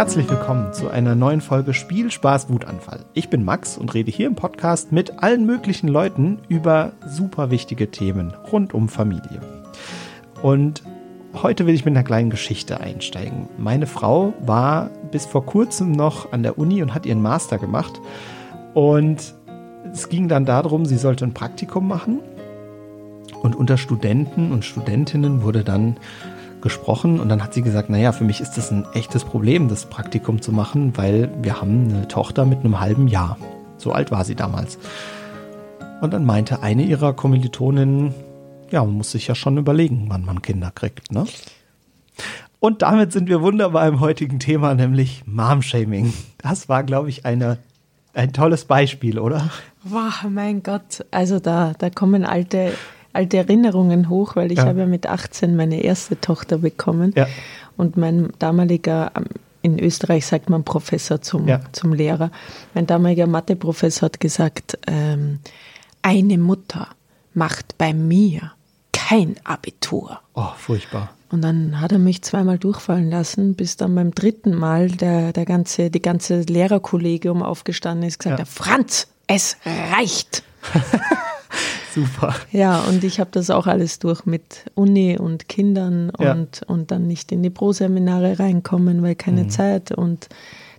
Herzlich willkommen zu einer neuen Folge Spiel, Spaß, Wutanfall. Ich bin Max und rede hier im Podcast mit allen möglichen Leuten über super wichtige Themen rund um Familie. Und heute will ich mit einer kleinen Geschichte einsteigen. Meine Frau war bis vor kurzem noch an der Uni und hat ihren Master gemacht. Und es ging dann darum, sie sollte ein Praktikum machen. Und unter Studenten und Studentinnen wurde dann gesprochen und dann hat sie gesagt, naja, für mich ist das ein echtes Problem, das Praktikum zu machen, weil wir haben eine Tochter mit einem halben Jahr. So alt war sie damals. Und dann meinte eine ihrer Kommilitoninnen, ja, man muss sich ja schon überlegen, wann man Kinder kriegt, ne? Und damit sind wir wunderbar im heutigen Thema, nämlich Mom-Shaming. Das war, glaube ich, eine, ein tolles Beispiel, oder? Wow, mein Gott. Also da, da kommen alte alte Erinnerungen hoch, weil ich ja. habe ja mit 18 meine erste Tochter bekommen. Ja. Und mein damaliger, ähm, in Österreich sagt man Professor zum, ja. zum Lehrer, mein damaliger Matheprofessor hat gesagt, ähm, eine Mutter macht bei mir kein Abitur. Oh, furchtbar. Und dann hat er mich zweimal durchfallen lassen, bis dann beim dritten Mal der, der ganze, die ganze Lehrerkollegium aufgestanden ist, gesagt ja. hat, Franz, es reicht. Super. Ja, und ich habe das auch alles durch mit Uni und Kindern ja. und, und dann nicht in die Pro-Seminare reinkommen, weil keine mhm. Zeit. Und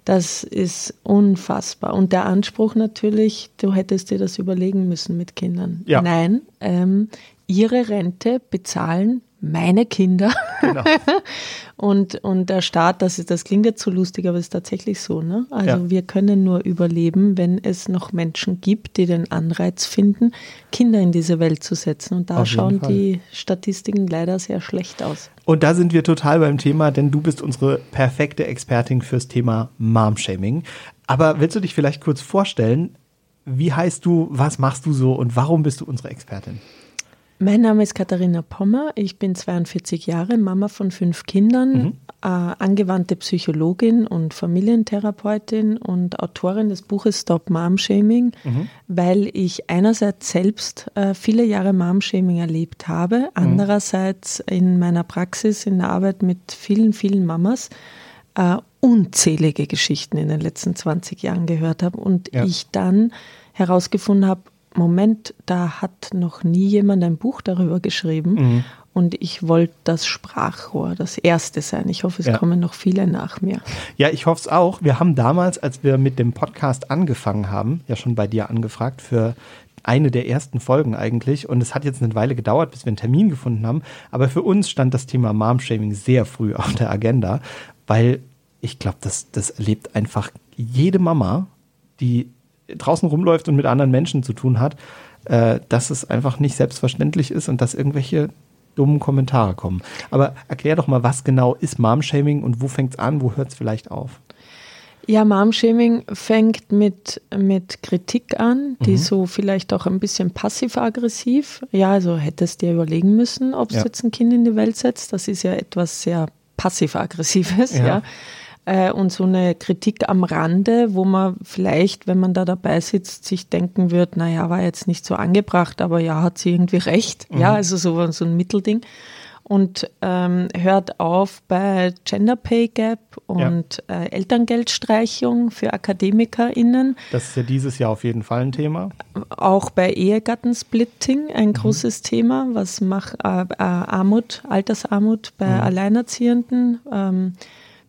das ist unfassbar. Und der Anspruch natürlich, du hättest dir das überlegen müssen mit Kindern. Ja. Nein, ähm, ihre Rente bezahlen meine Kinder. Genau. und, und der Staat, das, ist, das klingt jetzt so lustig, aber es ist tatsächlich so. Ne? Also ja. wir können nur überleben, wenn es noch Menschen gibt, die den Anreiz finden, Kinder in diese Welt zu setzen. Und da schauen die Statistiken leider sehr schlecht aus. Und da sind wir total beim Thema, denn du bist unsere perfekte Expertin fürs Thema Mom-Shaming. Aber willst du dich vielleicht kurz vorstellen? Wie heißt du, was machst du so und warum bist du unsere Expertin? Mein Name ist Katharina Pommer. Ich bin 42 Jahre, Mama von fünf Kindern, mhm. äh, angewandte Psychologin und Familientherapeutin und Autorin des Buches Stop Mom Shaming, mhm. weil ich einerseits selbst äh, viele Jahre Mom Shaming erlebt habe, mhm. andererseits in meiner Praxis, in der Arbeit mit vielen, vielen Mamas äh, unzählige Geschichten in den letzten 20 Jahren gehört habe und ja. ich dann herausgefunden habe, Moment, da hat noch nie jemand ein Buch darüber geschrieben. Mhm. Und ich wollte das Sprachrohr, das erste sein. Ich hoffe, es ja. kommen noch viele nach mir. Ja, ich hoffe es auch. Wir haben damals, als wir mit dem Podcast angefangen haben, ja schon bei dir angefragt für eine der ersten Folgen eigentlich. Und es hat jetzt eine Weile gedauert, bis wir einen Termin gefunden haben. Aber für uns stand das Thema Mom-Shaming sehr früh auf der Agenda, weil ich glaube, das, das erlebt einfach jede Mama, die draußen rumläuft und mit anderen Menschen zu tun hat, äh, dass es einfach nicht selbstverständlich ist und dass irgendwelche dummen Kommentare kommen. Aber erklär doch mal, was genau ist Mom-Shaming und wo fängt es an, wo hört es vielleicht auf? Ja, Mom-Shaming fängt mit, mit Kritik an, die mhm. so vielleicht auch ein bisschen passiv-aggressiv. Ja, also hättest dir überlegen müssen, ob es ja. jetzt ein Kind in die Welt setzt. Das ist ja etwas sehr passiv-aggressives, ja. ja äh, und so eine Kritik am Rande, wo man vielleicht, wenn man da dabei sitzt, sich denken wird, naja, war jetzt nicht so angebracht, aber ja, hat sie irgendwie recht. Mhm. Ja, also so, so ein Mittelding. Und ähm, hört auf bei Gender Pay Gap und ja. äh, Elterngeldstreichung für AkademikerInnen. Das ist ja dieses Jahr auf jeden Fall ein Thema. Auch bei Ehegattensplitting ein mhm. großes Thema. Was macht äh, äh, Armut, Altersarmut bei mhm. Alleinerziehenden? Ähm,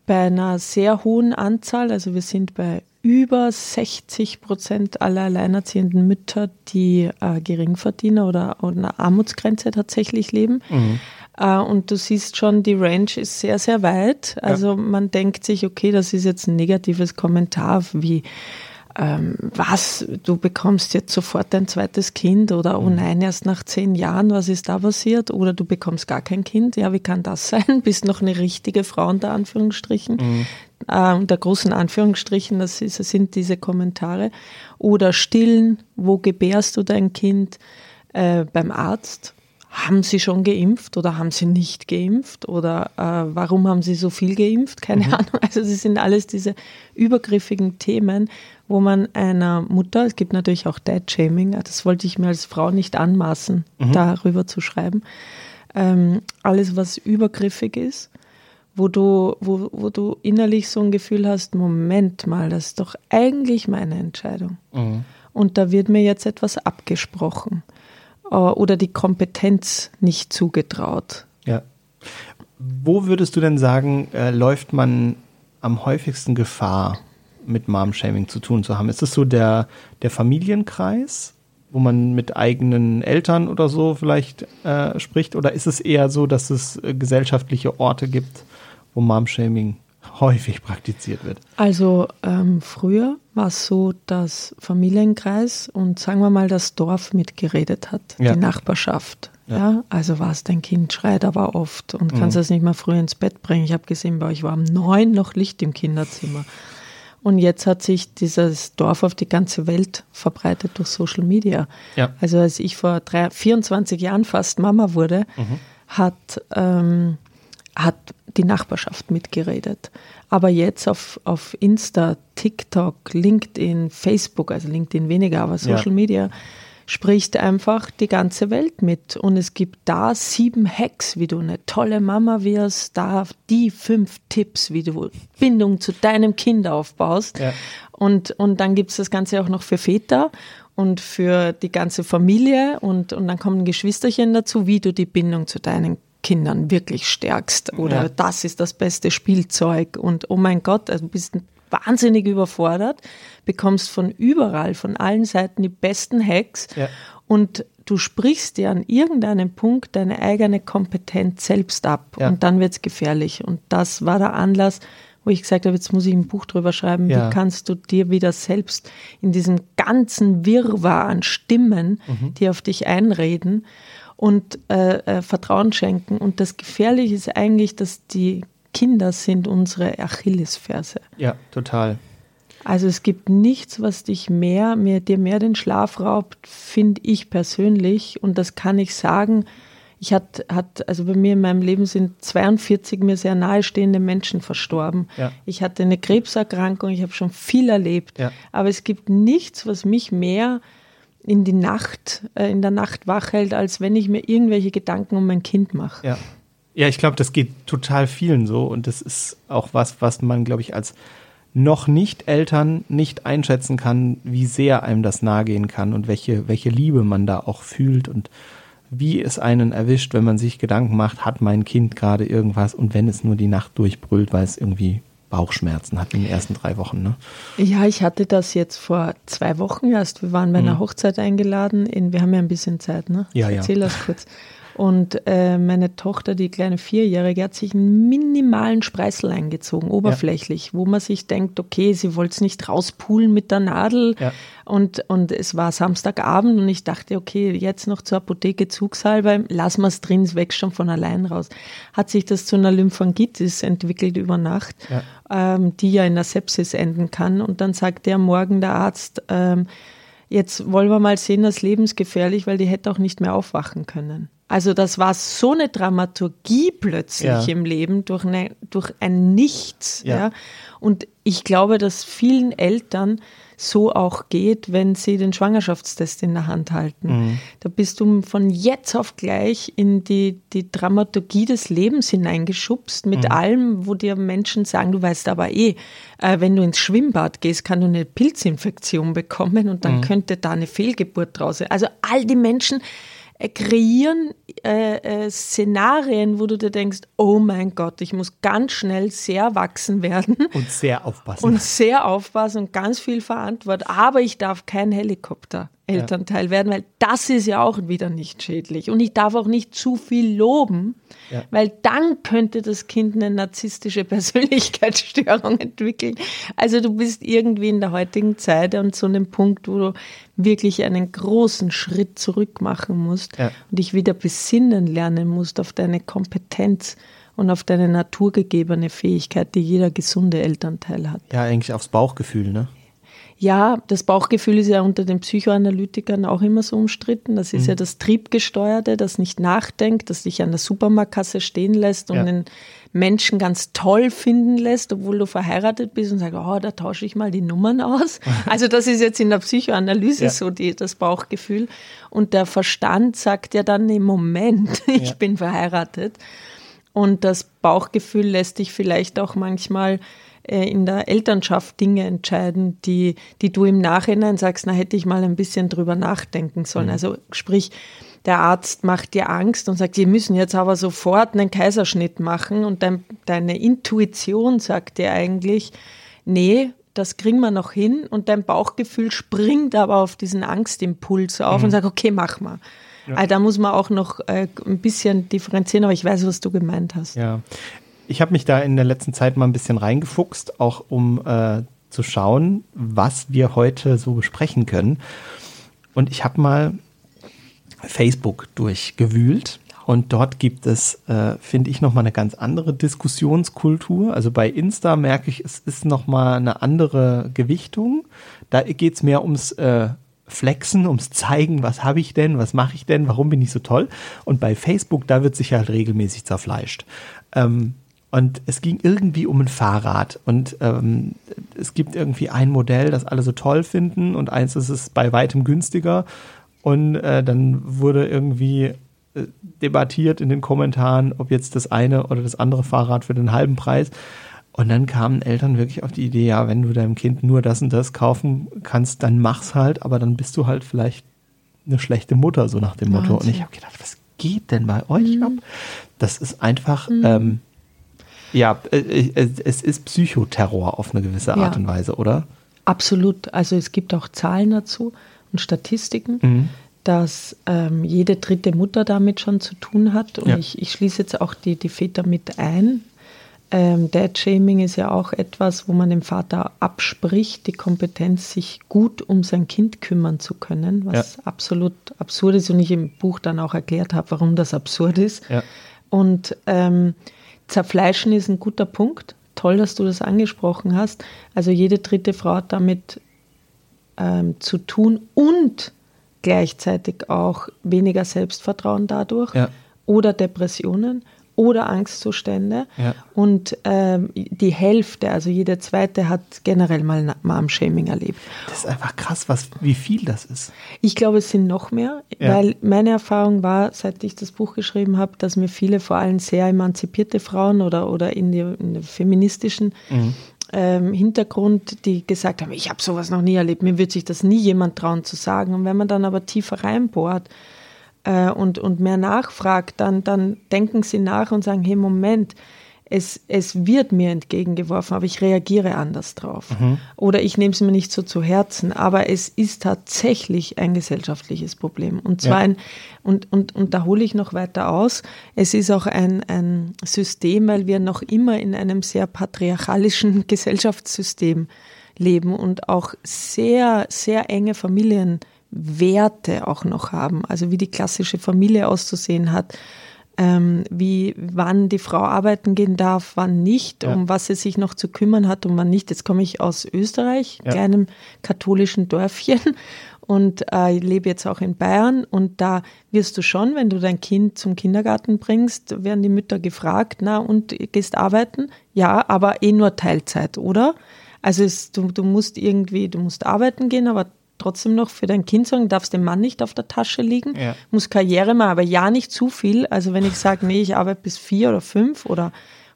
bei einer sehr hohen Anzahl, also wir sind bei über 60 Prozent aller alleinerziehenden Mütter, die äh, Geringverdiener oder, oder einer Armutsgrenze tatsächlich leben. Mhm. Äh, und du siehst schon, die Range ist sehr, sehr weit. Also ja. man denkt sich, okay, das ist jetzt ein negatives Kommentar wie ähm, was, du bekommst jetzt sofort dein zweites Kind oder oh mhm. nein, erst nach zehn Jahren, was ist da passiert? Oder du bekommst gar kein Kind, ja, wie kann das sein? Bist noch eine richtige Frau unter Anführungsstrichen. Mhm. Äh, unter großen Anführungsstrichen, das, ist, das sind diese Kommentare. Oder stillen, wo gebärst du dein Kind? Äh, beim Arzt, haben Sie schon geimpft oder haben Sie nicht geimpft oder äh, warum haben Sie so viel geimpft? Keine mhm. Ahnung. Also das sind alles diese übergriffigen Themen, wo man einer Mutter, es gibt natürlich auch Dad-Shaming, das wollte ich mir als Frau nicht anmaßen, mhm. darüber zu schreiben, ähm, alles was übergriffig ist, wo du, wo, wo du innerlich so ein Gefühl hast, Moment mal, das ist doch eigentlich meine Entscheidung. Mhm. Und da wird mir jetzt etwas abgesprochen äh, oder die Kompetenz nicht zugetraut. Ja. Wo würdest du denn sagen, äh, läuft man am häufigsten Gefahr, mit Mom-Shaming zu tun zu haben? Ist es so der, der Familienkreis, wo man mit eigenen Eltern oder so vielleicht äh, spricht? Oder ist es eher so, dass es äh, gesellschaftliche Orte gibt, wo Mom-Shaming häufig praktiziert wird? Also ähm, früher war es so, dass Familienkreis und sagen wir mal das Dorf mitgeredet hat, ja. die Nachbarschaft. Ja. ja. also was, dein Kind schreit aber oft und mhm. kannst es nicht mehr früh ins Bett bringen. Ich habe gesehen, bei euch war um neun noch Licht im Kinderzimmer. Und jetzt hat sich dieses Dorf auf die ganze Welt verbreitet durch Social Media. Ja. Also als ich vor drei, 24 Jahren fast Mama wurde, mhm. hat, ähm, hat die Nachbarschaft mitgeredet. Aber jetzt auf, auf Insta, TikTok, LinkedIn, Facebook, also LinkedIn weniger, aber Social ja. Media, spricht einfach die ganze Welt mit. Und es gibt da sieben Hacks, wie du eine tolle Mama wirst, da die fünf Tipps, wie du Bindung zu deinem Kind aufbaust. Ja. Und, und dann gibt es das Ganze auch noch für Väter und für die ganze Familie. Und, und dann kommen Geschwisterchen dazu, wie du die Bindung zu deinen Kindern wirklich stärkst. Oder ja. das ist das beste Spielzeug. Und oh mein Gott, also du bist ein wahnsinnig überfordert, bekommst von überall, von allen Seiten die besten Hacks ja. und du sprichst dir an irgendeinem Punkt deine eigene Kompetenz selbst ab ja. und dann wird es gefährlich. Und das war der Anlass, wo ich gesagt habe, jetzt muss ich ein Buch drüber schreiben, ja. wie kannst du dir wieder selbst in diesem ganzen Wirrwarr an Stimmen, mhm. die auf dich einreden und äh, äh, Vertrauen schenken. Und das Gefährliche ist eigentlich, dass die Kinder sind unsere Achillesferse. Ja, total. Also es gibt nichts, was dich mehr, mehr dir mehr den Schlaf raubt, finde ich persönlich. Und das kann ich sagen. Ich hat, hat, also bei mir in meinem Leben sind 42 mir sehr nahestehende Menschen verstorben. Ja. Ich hatte eine Krebserkrankung, ich habe schon viel erlebt. Ja. Aber es gibt nichts, was mich mehr in die Nacht, äh, in der Nacht wach hält, als wenn ich mir irgendwelche Gedanken um mein Kind mache. Ja. Ja, ich glaube, das geht total vielen so und das ist auch was, was man, glaube ich, als noch nicht Eltern nicht einschätzen kann, wie sehr einem das nahegehen kann und welche, welche Liebe man da auch fühlt und wie es einen erwischt, wenn man sich Gedanken macht, hat mein Kind gerade irgendwas und wenn es nur die Nacht durchbrüllt, weil es irgendwie Bauchschmerzen hat in den ersten drei Wochen. Ne? Ja, ich hatte das jetzt vor zwei Wochen erst. Wir waren bei einer mhm. Hochzeit eingeladen. In, wir haben ja ein bisschen Zeit, ne? Ja, Erzähl ja. das kurz. Und äh, meine Tochter, die kleine Vierjährige, hat sich einen minimalen Spreißel eingezogen, oberflächlich, ja. wo man sich denkt, okay, sie wollte es nicht rauspulen mit der Nadel. Ja. Und, und es war Samstagabend und ich dachte, okay, jetzt noch zur Apotheke zugshalber, lassen wir es drin, es wächst schon von allein raus. Hat sich das zu einer Lymphangitis entwickelt über Nacht, ja. Ähm, die ja in der Sepsis enden kann. Und dann sagt der morgen der Arzt, ähm, jetzt wollen wir mal sehen, das ist lebensgefährlich, weil die hätte auch nicht mehr aufwachen können. Also das war so eine Dramaturgie plötzlich ja. im Leben durch, eine, durch ein Nichts. Ja. ja. Und ich glaube, dass vielen Eltern so auch geht, wenn sie den Schwangerschaftstest in der Hand halten. Mhm. Da bist du von jetzt auf gleich in die, die Dramaturgie des Lebens hineingeschubst mit mhm. allem, wo dir Menschen sagen, du weißt aber eh, äh, wenn du ins Schwimmbad gehst, kann du eine Pilzinfektion bekommen und dann mhm. könnte da eine Fehlgeburt draus sein. Also all die Menschen, kreieren äh, äh, Szenarien, wo du dir denkst, oh mein Gott, ich muss ganz schnell sehr erwachsen werden. Und sehr aufpassen. Und sehr aufpassen und ganz viel Verantwortung. Aber ich darf kein Helikopter. Elternteil ja. werden, weil das ist ja auch wieder nicht schädlich. Und ich darf auch nicht zu viel loben, ja. weil dann könnte das Kind eine narzisstische Persönlichkeitsstörung entwickeln. Also du bist irgendwie in der heutigen Zeit an so einem Punkt, wo du wirklich einen großen Schritt zurück machen musst ja. und dich wieder besinnen lernen musst auf deine Kompetenz und auf deine naturgegebene Fähigkeit, die jeder gesunde Elternteil hat. Ja, eigentlich aufs Bauchgefühl, ne? Ja, das Bauchgefühl ist ja unter den Psychoanalytikern auch immer so umstritten. Das ist mhm. ja das Triebgesteuerte, das nicht nachdenkt, das dich an der Supermarktkasse stehen lässt und ja. den Menschen ganz toll finden lässt, obwohl du verheiratet bist und sagst, oh, da tausche ich mal die Nummern aus. Also das ist jetzt in der Psychoanalyse ja. so die, das Bauchgefühl. Und der Verstand sagt ja dann im Moment, ich ja. bin verheiratet. Und das Bauchgefühl lässt dich vielleicht auch manchmal in der Elternschaft Dinge entscheiden, die, die du im Nachhinein sagst, na hätte ich mal ein bisschen drüber nachdenken sollen. Mhm. Also sprich, der Arzt macht dir Angst und sagt, sie müssen jetzt aber sofort einen Kaiserschnitt machen und dein, deine Intuition sagt dir eigentlich, nee, das kriegen wir noch hin und dein Bauchgefühl springt aber auf diesen Angstimpuls auf mhm. und sagt, okay, mach mal. Ja. Also da muss man auch noch äh, ein bisschen differenzieren, aber ich weiß, was du gemeint hast. Ja, ich habe mich da in der letzten Zeit mal ein bisschen reingefuchst, auch um äh, zu schauen, was wir heute so besprechen können. Und ich habe mal Facebook durchgewühlt und dort gibt es, äh, finde ich, nochmal eine ganz andere Diskussionskultur. Also bei Insta merke ich, es ist nochmal eine andere Gewichtung. Da geht es mehr ums äh, Flexen, ums Zeigen, was habe ich denn, was mache ich denn, warum bin ich so toll. Und bei Facebook, da wird sich halt regelmäßig zerfleischt. Ähm, und es ging irgendwie um ein Fahrrad. Und ähm, es gibt irgendwie ein Modell, das alle so toll finden und eins ist es bei weitem günstiger. Und äh, dann wurde irgendwie äh, debattiert in den Kommentaren, ob jetzt das eine oder das andere Fahrrad für den halben Preis. Und dann kamen Eltern wirklich auf die Idee, ja, wenn du deinem Kind nur das und das kaufen kannst, dann mach's halt, aber dann bist du halt vielleicht eine schlechte Mutter, so nach dem Motto. Und ich habe gedacht, was geht denn bei euch mhm. ab? Das ist einfach, mhm. ähm, ja, äh, äh, es ist Psychoterror auf eine gewisse Art ja. und Weise, oder? Absolut. Also es gibt auch Zahlen dazu und Statistiken, mhm. dass ähm, jede dritte Mutter damit schon zu tun hat. Und ja. ich, ich, schließe jetzt auch die, die Väter mit ein. Ähm, Dad-Shaming ist ja auch etwas, wo man dem Vater abspricht, die Kompetenz, sich gut um sein Kind kümmern zu können, was ja. absolut absurd ist und ich im Buch dann auch erklärt habe, warum das absurd ist. Ja. Und ähm, Zerfleischen ist ein guter Punkt. Toll, dass du das angesprochen hast. Also jede dritte Frau hat damit ähm, zu tun und gleichzeitig auch weniger Selbstvertrauen dadurch ja. oder Depressionen oder Angstzustände. Ja. Und ähm, die Hälfte, also jede zweite, hat generell mal Mom-Shaming erlebt. Das ist einfach krass, was, wie viel das ist. Ich glaube, es sind noch mehr, ja. weil meine Erfahrung war, seit ich das Buch geschrieben habe, dass mir viele, vor allem sehr emanzipierte Frauen oder, oder in, die, in der feministischen mhm. ähm, Hintergrund, die gesagt haben, ich habe sowas noch nie erlebt, mir wird sich das nie jemand trauen zu sagen. Und wenn man dann aber tiefer reinbohrt, äh, und, und mehr nachfragt, dann, dann denken sie nach und sagen, hey, Moment, es, es wird mir entgegengeworfen, aber ich reagiere anders drauf. Mhm. Oder ich nehme es mir nicht so zu Herzen, aber es ist tatsächlich ein gesellschaftliches Problem. Und zwar ja. ein, und, und, und da hole ich noch weiter aus, es ist auch ein, ein System, weil wir noch immer in einem sehr patriarchalischen Gesellschaftssystem leben und auch sehr, sehr enge Familien Werte auch noch haben, also wie die klassische Familie auszusehen hat, ähm, wie wann die Frau arbeiten gehen darf, wann nicht, ja. um was sie sich noch zu kümmern hat und wann nicht. Jetzt komme ich aus Österreich, ja. kleinem katholischen Dörfchen und äh, lebe jetzt auch in Bayern und da wirst du schon, wenn du dein Kind zum Kindergarten bringst, werden die Mütter gefragt, na und gehst arbeiten? Ja, aber eh nur Teilzeit, oder? Also es, du, du musst irgendwie, du musst arbeiten gehen, aber trotzdem noch für dein Kind sorgen, darfst dem Mann nicht auf der Tasche liegen, ja. muss Karriere machen, aber ja nicht zu viel. Also wenn ich sage, nee, ich arbeite bis vier oder fünf oder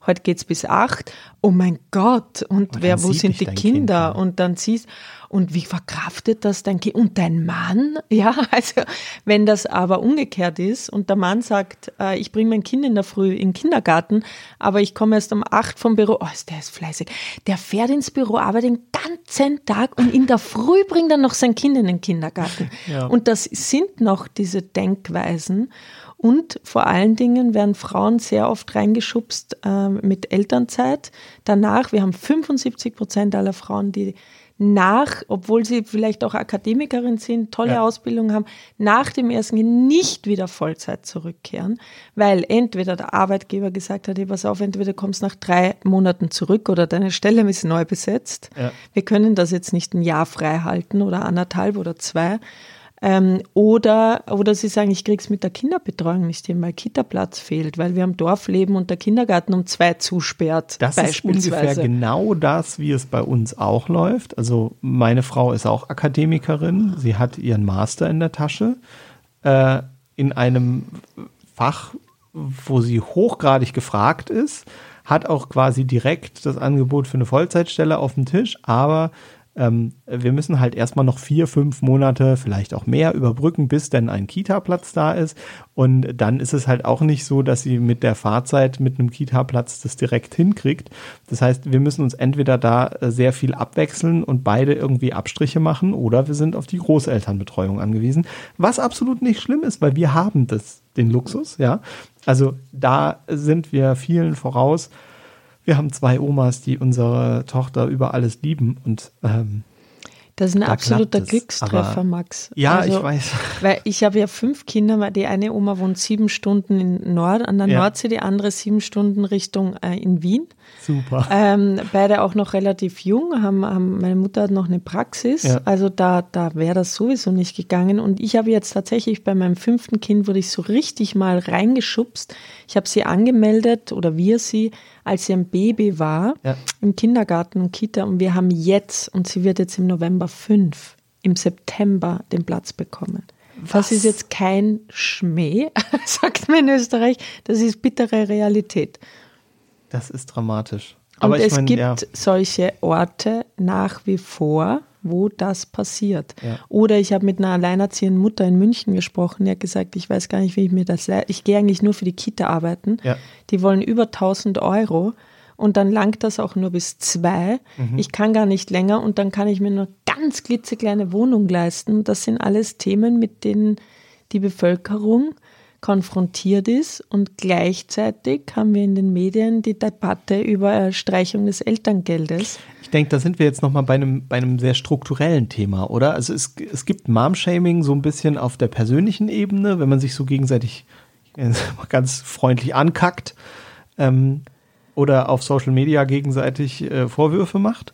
heute geht es bis acht, oh mein Gott, und, und wer, wo sind die Kinder? Kind, Und dann siehst, und wie verkraftet das dein Kind? Und dein Mann? Ja, also wenn das aber umgekehrt ist und der Mann sagt, äh, ich bringe mein Kind in der Früh in den Kindergarten, aber ich komme erst um acht vom Büro, oh, der ist fleißig. Der fährt ins Büro, arbeitet den ganzen Tag und in der Früh bringt er noch sein Kind in den Kindergarten. Ja. Und das sind noch diese Denkweisen. Und vor allen Dingen werden Frauen sehr oft reingeschubst äh, mit Elternzeit. Danach, wir haben 75 Prozent aller Frauen, die nach, obwohl sie vielleicht auch Akademikerin sind, tolle ja. Ausbildung haben, nach dem ersten Kind nicht wieder Vollzeit zurückkehren, weil entweder der Arbeitgeber gesagt hat, hey, pass auf, entweder kommst nach drei Monaten zurück oder deine Stelle ist neu besetzt. Ja. Wir können das jetzt nicht ein Jahr frei halten oder anderthalb oder zwei. Ähm, oder, oder sie sagen, ich krieg's mit der Kinderbetreuung nicht hin, weil Kitaplatz fehlt, weil wir am Dorf leben und der Kindergarten um zwei zusperrt. Das ist ungefähr genau das, wie es bei uns auch läuft. Also meine Frau ist auch Akademikerin, sie hat ihren Master in der Tasche äh, in einem Fach, wo sie hochgradig gefragt ist, hat auch quasi direkt das Angebot für eine Vollzeitstelle auf dem Tisch, aber ähm, wir müssen halt erstmal noch vier, fünf Monate, vielleicht auch mehr überbrücken, bis denn ein Kita-Platz da ist. Und dann ist es halt auch nicht so, dass sie mit der Fahrzeit mit einem Kita-Platz das direkt hinkriegt. Das heißt, wir müssen uns entweder da äh, sehr viel abwechseln und beide irgendwie Abstriche machen oder wir sind auf die Großelternbetreuung angewiesen, was absolut nicht schlimm ist, weil wir haben das, den Luxus, ja. Also da sind wir vielen voraus wir haben zwei Omas, die unsere Tochter über alles lieben und ähm, das ist ein da absoluter Glückstreffer, Max. Ja, also, ich weiß. Weil ich habe ja fünf Kinder, weil die eine Oma wohnt sieben Stunden in Nord, an der ja. Nordsee, die andere sieben Stunden Richtung äh, in Wien. Super. Ähm, beide auch noch relativ jung, haben, haben, meine Mutter hat noch eine Praxis, ja. also da, da wäre das sowieso nicht gegangen. Und ich habe jetzt tatsächlich bei meinem fünften Kind, wurde ich so richtig mal reingeschubst. Ich habe sie angemeldet oder wir sie als sie ein Baby war, ja. im Kindergarten und Kita. Und wir haben jetzt, und sie wird jetzt im November fünf, im September den Platz bekommen. Was? Das ist jetzt kein Schmäh, sagt man in Österreich. Das ist bittere Realität. Das ist dramatisch. Aber und es mein, gibt ja. solche Orte nach wie vor, wo das passiert. Ja. Oder ich habe mit einer alleinerziehenden Mutter in München gesprochen, die hat gesagt, ich weiß gar nicht, wie ich mir das Ich gehe eigentlich nur für die Kita arbeiten. Ja. Die wollen über 1000 Euro und dann langt das auch nur bis zwei. Mhm. Ich kann gar nicht länger und dann kann ich mir nur ganz klitzekleine Wohnung leisten. Das sind alles Themen, mit denen die Bevölkerung konfrontiert ist und gleichzeitig haben wir in den Medien die Debatte über Streichung des Elterngeldes. Ich denke, da sind wir jetzt nochmal bei einem, bei einem sehr strukturellen Thema, oder? Also es, es gibt Mom-Shaming so ein bisschen auf der persönlichen Ebene, wenn man sich so gegenseitig ganz freundlich ankackt ähm, oder auf Social Media gegenseitig äh, Vorwürfe macht.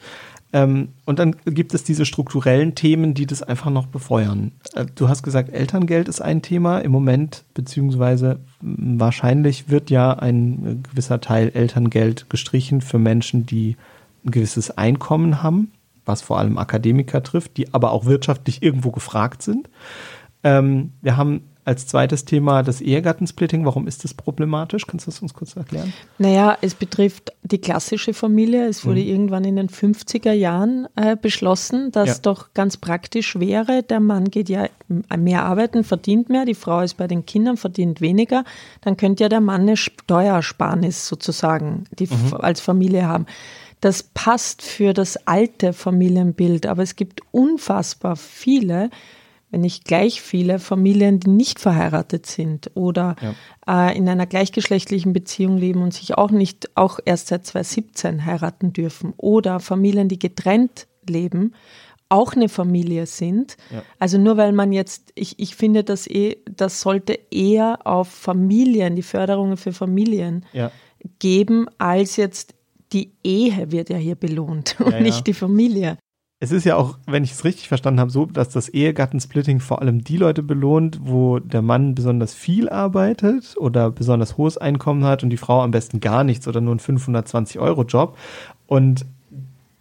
Ähm, und dann gibt es diese strukturellen Themen, die das einfach noch befeuern. Äh, du hast gesagt, Elterngeld ist ein Thema im Moment, beziehungsweise wahrscheinlich wird ja ein gewisser Teil Elterngeld gestrichen für Menschen, die ein gewisses Einkommen haben, was vor allem Akademiker trifft, die aber auch wirtschaftlich irgendwo gefragt sind. Ähm, wir haben als zweites Thema das Ehegattensplitting. Warum ist das problematisch? Kannst du das uns kurz erklären? Naja, es betrifft die klassische Familie. Es wurde mhm. irgendwann in den 50er Jahren äh, beschlossen, dass ja. doch ganz praktisch wäre, der Mann geht ja mehr arbeiten, verdient mehr, die Frau ist bei den Kindern, verdient weniger. Dann könnte ja der Mann eine Steuersparnis sozusagen die mhm. als Familie haben. Das passt für das alte Familienbild, aber es gibt unfassbar viele, wenn nicht gleich viele Familien, die nicht verheiratet sind oder ja. äh, in einer gleichgeschlechtlichen Beziehung leben und sich auch nicht, auch erst seit 2017 heiraten dürfen oder Familien, die getrennt leben, auch eine Familie sind. Ja. Also nur weil man jetzt, ich, ich finde, dass eh, das sollte eher auf Familien, die Förderungen für Familien ja. geben, als jetzt die Ehe wird ja hier belohnt und nicht die Familie es ist ja auch, wenn ich es richtig verstanden habe, so, dass das Ehegattensplitting vor allem die Leute belohnt, wo der Mann besonders viel arbeitet oder besonders hohes Einkommen hat und die Frau am besten gar nichts oder nur einen 520-Euro-Job und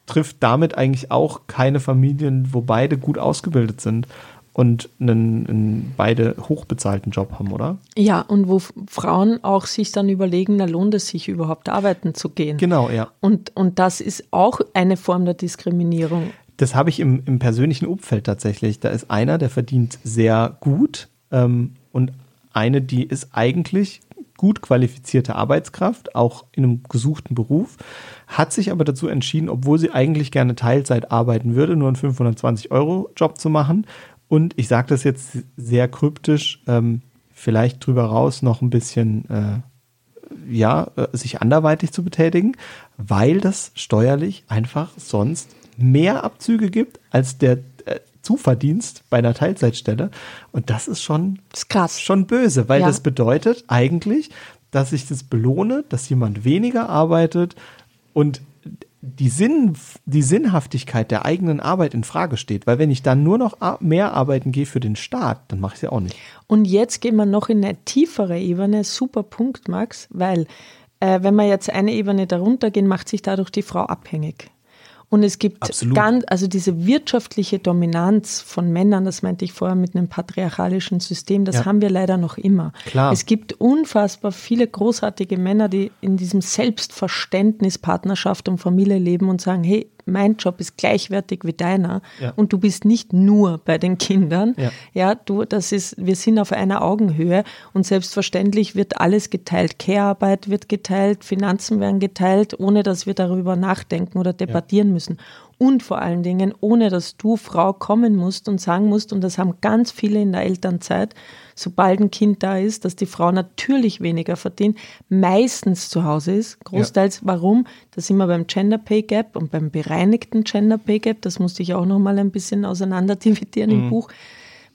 trifft damit eigentlich auch keine Familien, wo beide gut ausgebildet sind und einen, einen, beide hochbezahlten Job haben, oder? Ja, und wo Frauen auch sich dann überlegen, na lohnt es sich überhaupt arbeiten zu gehen. Genau, ja. Und, und das ist auch eine Form der Diskriminierung. Das habe ich im, im persönlichen Umfeld tatsächlich. Da ist einer, der verdient sehr gut ähm, und eine, die ist eigentlich gut qualifizierte Arbeitskraft, auch in einem gesuchten Beruf, hat sich aber dazu entschieden, obwohl sie eigentlich gerne Teilzeit arbeiten würde, nur einen 520-Euro-Job zu machen. Und ich sage das jetzt sehr kryptisch, ähm, vielleicht drüber raus noch ein bisschen, äh, ja, äh, sich anderweitig zu betätigen, weil das steuerlich einfach sonst mehr Abzüge gibt als der äh, Zuverdienst bei einer Teilzeitstelle. Und das ist schon, das ist krass. schon böse, weil ja. das bedeutet eigentlich, dass ich das belohne, dass jemand weniger arbeitet und die, Sinn, die Sinnhaftigkeit der eigenen Arbeit in Frage steht. Weil wenn ich dann nur noch mehr arbeiten gehe für den Staat, dann mache ich es ja auch nicht. Und jetzt gehen wir noch in eine tiefere Ebene. Super Punkt, Max, weil äh, wenn wir jetzt eine Ebene darunter gehen, macht sich dadurch die Frau abhängig. Und es gibt Absolut. ganz, also diese wirtschaftliche Dominanz von Männern, das meinte ich vorher mit einem patriarchalischen System, das ja. haben wir leider noch immer. Klar. Es gibt unfassbar viele großartige Männer, die in diesem Selbstverständnis Partnerschaft und Familie leben und sagen, hey, mein Job ist gleichwertig wie deiner ja. und du bist nicht nur bei den Kindern. Ja. ja, du, das ist, wir sind auf einer Augenhöhe und selbstverständlich wird alles geteilt. Care-Arbeit wird geteilt, Finanzen werden geteilt, ohne dass wir darüber nachdenken oder debattieren ja. müssen und vor allen Dingen, ohne dass du Frau kommen musst und sagen musst, und das haben ganz viele in der Elternzeit, sobald ein Kind da ist, dass die Frau natürlich weniger verdient, meistens zu Hause ist, großteils. Ja. Warum? Da sind wir beim Gender Pay Gap und beim bereinigten Gender Pay Gap, das musste ich auch noch mal ein bisschen auseinander dividieren mhm. im Buch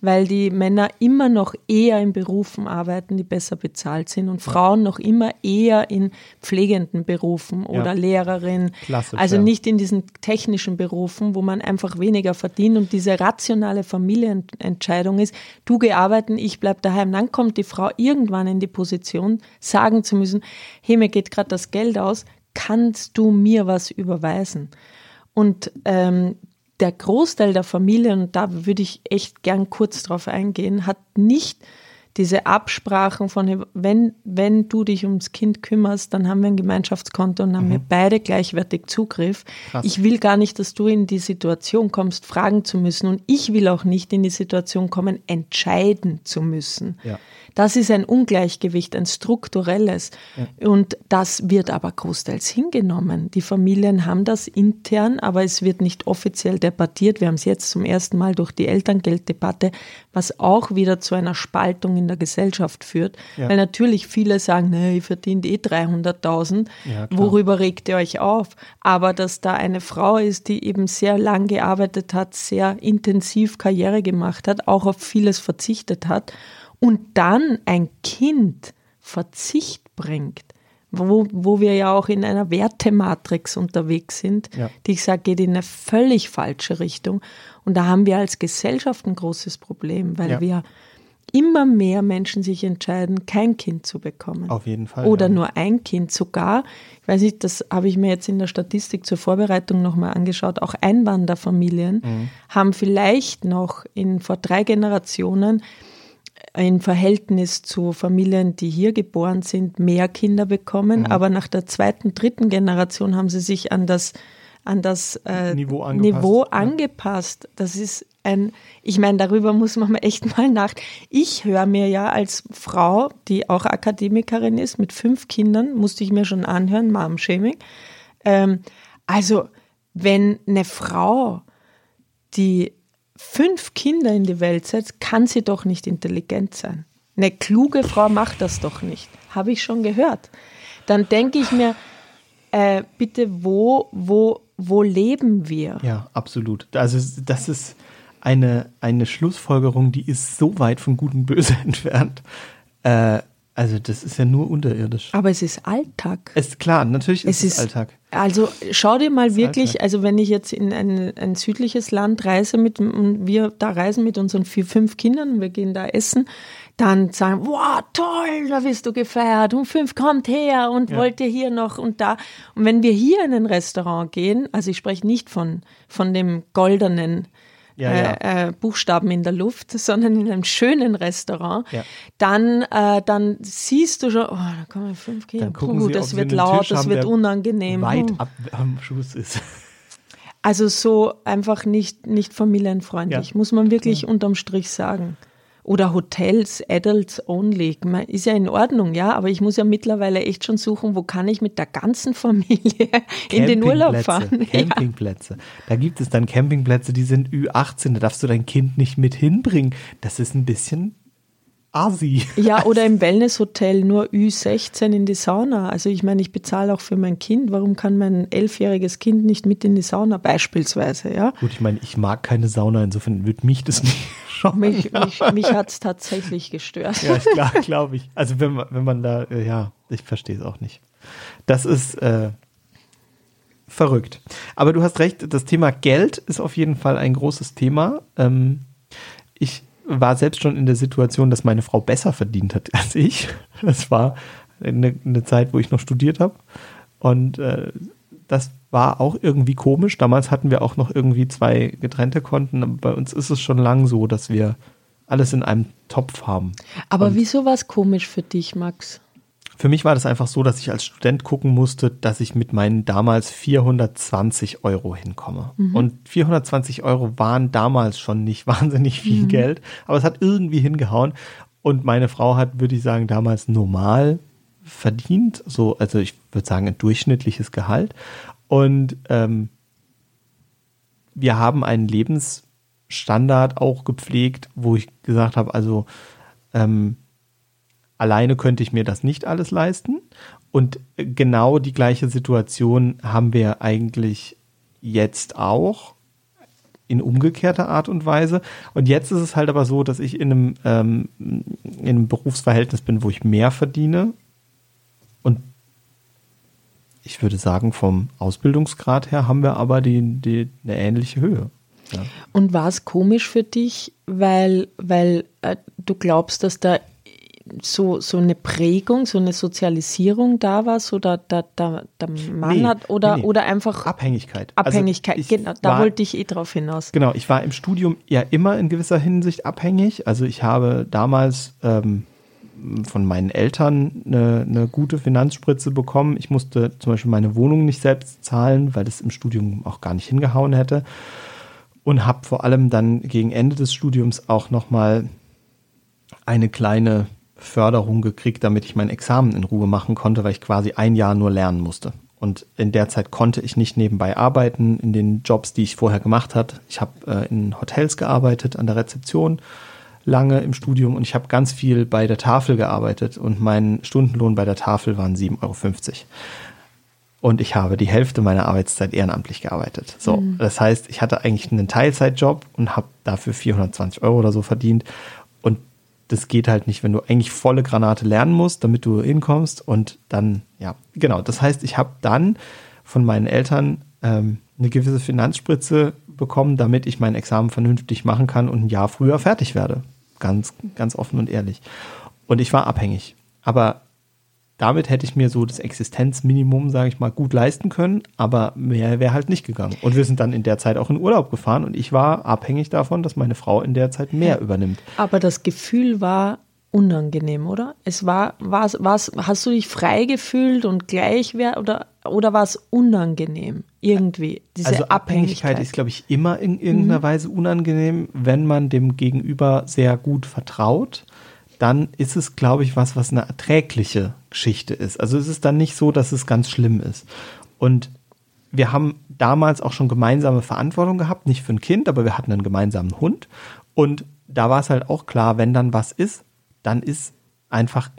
weil die Männer immer noch eher in Berufen arbeiten, die besser bezahlt sind und Frauen noch immer eher in pflegenden Berufen oder ja. Lehrerin. Klassisch, also nicht in diesen technischen Berufen, wo man einfach weniger verdient und diese rationale Familienentscheidung ist, du geh arbeiten, ich bleib daheim. Dann kommt die Frau irgendwann in die Position, sagen zu müssen, hey, mir geht gerade das Geld aus, kannst du mir was überweisen? Und ähm, der Großteil der Familien, und da würde ich echt gern kurz drauf eingehen, hat nicht diese Absprachen von, wenn, wenn du dich ums Kind kümmerst, dann haben wir ein Gemeinschaftskonto und haben mhm. wir beide gleichwertig Zugriff. Krass. Ich will gar nicht, dass du in die Situation kommst, fragen zu müssen. Und ich will auch nicht in die Situation kommen, entscheiden zu müssen. Ja. Das ist ein Ungleichgewicht, ein strukturelles. Ja. Und das wird aber großteils hingenommen. Die Familien haben das intern, aber es wird nicht offiziell debattiert. Wir haben es jetzt zum ersten Mal durch die Elterngelddebatte, was auch wieder zu einer Spaltung in der Gesellschaft führt. Ja. Weil natürlich viele sagen, nee, ich verdiene eh 300.000. Ja, Worüber regt ihr euch auf? Aber dass da eine Frau ist, die eben sehr lang gearbeitet hat, sehr intensiv Karriere gemacht hat, auch auf vieles verzichtet hat und dann ein Kind Verzicht bringt, wo, wo wir ja auch in einer Wertematrix unterwegs sind, ja. die ich sage, geht in eine völlig falsche Richtung. Und da haben wir als Gesellschaft ein großes Problem, weil ja. wir immer mehr Menschen sich entscheiden, kein Kind zu bekommen. Auf jeden Fall. Oder ja. nur ein Kind sogar. Ich weiß nicht, das habe ich mir jetzt in der Statistik zur Vorbereitung nochmal angeschaut. Auch Einwanderfamilien mhm. haben vielleicht noch in vor drei Generationen im Verhältnis zu Familien, die hier geboren sind, mehr Kinder bekommen. Mhm. Aber nach der zweiten, dritten Generation haben sie sich an das, an das äh, Niveau angepasst. Niveau angepasst. Das ist ein, ich meine, darüber muss man echt mal nach. Ich höre mir ja als Frau, die auch Akademikerin ist, mit fünf Kindern, musste ich mir schon anhören, Mom-Shaming. Ähm, also, wenn eine Frau, die fünf Kinder in die Welt setzt, kann sie doch nicht intelligent sein. Eine kluge Frau macht das doch nicht. Habe ich schon gehört. Dann denke ich mir, äh, bitte, wo, wo, wo leben wir? Ja, absolut. Also das ist eine, eine Schlussfolgerung, die ist so weit von Gut und Böse entfernt. Äh, also das ist ja nur unterirdisch. Aber es ist Alltag. Es ist klar, natürlich ist es, ist, Alltag. Also schau dir mal wirklich, Alltag. also wenn ich jetzt in ein, ein südliches Land reise mit und wir da reisen mit unseren vier, fünf Kindern wir gehen da essen, dann sagen, wow, toll, da wirst du gefeiert und fünf kommt her und ja. wollt ihr hier noch und da. Und wenn wir hier in ein Restaurant gehen, also ich spreche nicht von, von dem goldenen ja, ja. Äh, äh, Buchstaben in der Luft, sondern in einem schönen Restaurant, ja. dann, äh, dann siehst du schon, oh, da kommen fünf Kinder, Puh, das wird laut, Tisch das wird unangenehm. Weit ab am Schuss ist. Also so einfach nicht, nicht familienfreundlich, muss man wirklich unterm Strich sagen oder Hotels, Adults only. Ist ja in Ordnung, ja, aber ich muss ja mittlerweile echt schon suchen, wo kann ich mit der ganzen Familie in den Urlaub fahren. Campingplätze. Ja. Da gibt es dann Campingplätze, die sind Ü18, da darfst du dein Kind nicht mit hinbringen. Das ist ein bisschen Asi. Ja, oder im Wellnesshotel nur Ü16 in die Sauna. Also ich meine, ich bezahle auch für mein Kind. Warum kann mein elfjähriges Kind nicht mit in die Sauna beispielsweise? Ja? Gut, ich meine, ich mag keine Sauna, insofern würde mich das nicht schon. Mich, mich, mich hat es tatsächlich gestört. Ja, klar, glaube ich. Also wenn man, wenn man da, äh, ja, ich verstehe es auch nicht. Das ist äh, verrückt. Aber du hast recht, das Thema Geld ist auf jeden Fall ein großes Thema. Ähm, war selbst schon in der Situation, dass meine Frau besser verdient hat als ich. Das war eine, eine Zeit, wo ich noch studiert habe. Und äh, das war auch irgendwie komisch. Damals hatten wir auch noch irgendwie zwei getrennte Konten. Bei uns ist es schon lang so, dass wir alles in einem Topf haben. Aber Und wieso war es komisch für dich, Max? Für mich war das einfach so, dass ich als Student gucken musste, dass ich mit meinen damals 420 Euro hinkomme. Mhm. Und 420 Euro waren damals schon nicht wahnsinnig viel mhm. Geld, aber es hat irgendwie hingehauen. Und meine Frau hat, würde ich sagen, damals normal verdient, so, also ich würde sagen, ein durchschnittliches Gehalt. Und ähm, wir haben einen Lebensstandard auch gepflegt, wo ich gesagt habe, also ähm, alleine könnte ich mir das nicht alles leisten. Und genau die gleiche Situation haben wir eigentlich jetzt auch in umgekehrter Art und Weise. Und jetzt ist es halt aber so, dass ich in einem, ähm, in einem Berufsverhältnis bin, wo ich mehr verdiene. Und ich würde sagen, vom Ausbildungsgrad her haben wir aber die, die, eine ähnliche Höhe. Ja. Und war es komisch für dich, weil, weil äh, du glaubst, dass da so, so eine Prägung, so eine Sozialisierung da war, so der, der, der, der Mann nee, hat oder, nee, nee. oder einfach Abhängigkeit. Abhängigkeit, also genau, da war, wollte ich eh drauf hinaus. Genau, ich war im Studium ja immer in gewisser Hinsicht abhängig. Also ich habe damals ähm, von meinen Eltern eine, eine gute Finanzspritze bekommen. Ich musste zum Beispiel meine Wohnung nicht selbst zahlen, weil das im Studium auch gar nicht hingehauen hätte. Und habe vor allem dann gegen Ende des Studiums auch nochmal eine kleine Förderung gekriegt, damit ich mein Examen in Ruhe machen konnte, weil ich quasi ein Jahr nur lernen musste. Und in der Zeit konnte ich nicht nebenbei arbeiten in den Jobs, die ich vorher gemacht habe. Ich habe äh, in Hotels gearbeitet, an der Rezeption, lange im Studium und ich habe ganz viel bei der Tafel gearbeitet und mein Stundenlohn bei der Tafel waren 7,50 Euro. Und ich habe die Hälfte meiner Arbeitszeit ehrenamtlich gearbeitet. So, mhm. das heißt, ich hatte eigentlich einen Teilzeitjob und habe dafür 420 Euro oder so verdient. Das geht halt nicht, wenn du eigentlich volle Granate lernen musst, damit du hinkommst und dann, ja, genau. Das heißt, ich habe dann von meinen Eltern ähm, eine gewisse Finanzspritze bekommen, damit ich mein Examen vernünftig machen kann und ein Jahr früher fertig werde. Ganz, ganz offen und ehrlich. Und ich war abhängig. Aber damit hätte ich mir so das Existenzminimum, sage ich mal, gut leisten können, aber mehr wäre halt nicht gegangen. Und wir sind dann in der Zeit auch in Urlaub gefahren und ich war abhängig davon, dass meine Frau in der Zeit mehr übernimmt. Aber das Gefühl war unangenehm, oder? Es war, war's, war's, hast du dich frei gefühlt und gleichwert oder, oder war es unangenehm irgendwie? Diese also Abhängigkeit, Abhängigkeit ist, glaube ich, immer in irgendeiner mhm. Weise unangenehm, wenn man dem Gegenüber sehr gut vertraut dann ist es, glaube ich, was, was eine erträgliche Geschichte ist. Also es ist dann nicht so, dass es ganz schlimm ist. Und wir haben damals auch schon gemeinsame Verantwortung gehabt, nicht für ein Kind, aber wir hatten einen gemeinsamen Hund. Und da war es halt auch klar, wenn dann was ist, dann ist einfach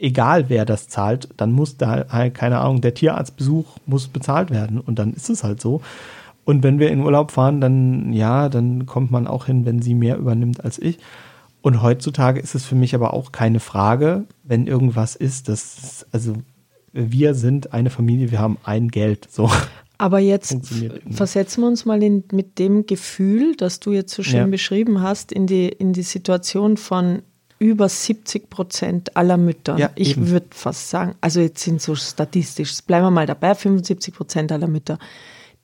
egal, wer das zahlt, dann muss da halt, keine Ahnung, der Tierarztbesuch muss bezahlt werden. Und dann ist es halt so. Und wenn wir in Urlaub fahren, dann, ja, dann kommt man auch hin, wenn sie mehr übernimmt als ich. Und heutzutage ist es für mich aber auch keine Frage, wenn irgendwas ist, dass, also wir sind eine Familie, wir haben ein Geld, so. Aber jetzt versetzen wir uns mal in, mit dem Gefühl, das du jetzt so schön ja. beschrieben hast, in die, in die Situation von über 70 Prozent aller Mütter. Ja, ich würde fast sagen, also jetzt sind so statistisch, bleiben wir mal dabei, 75 Prozent aller Mütter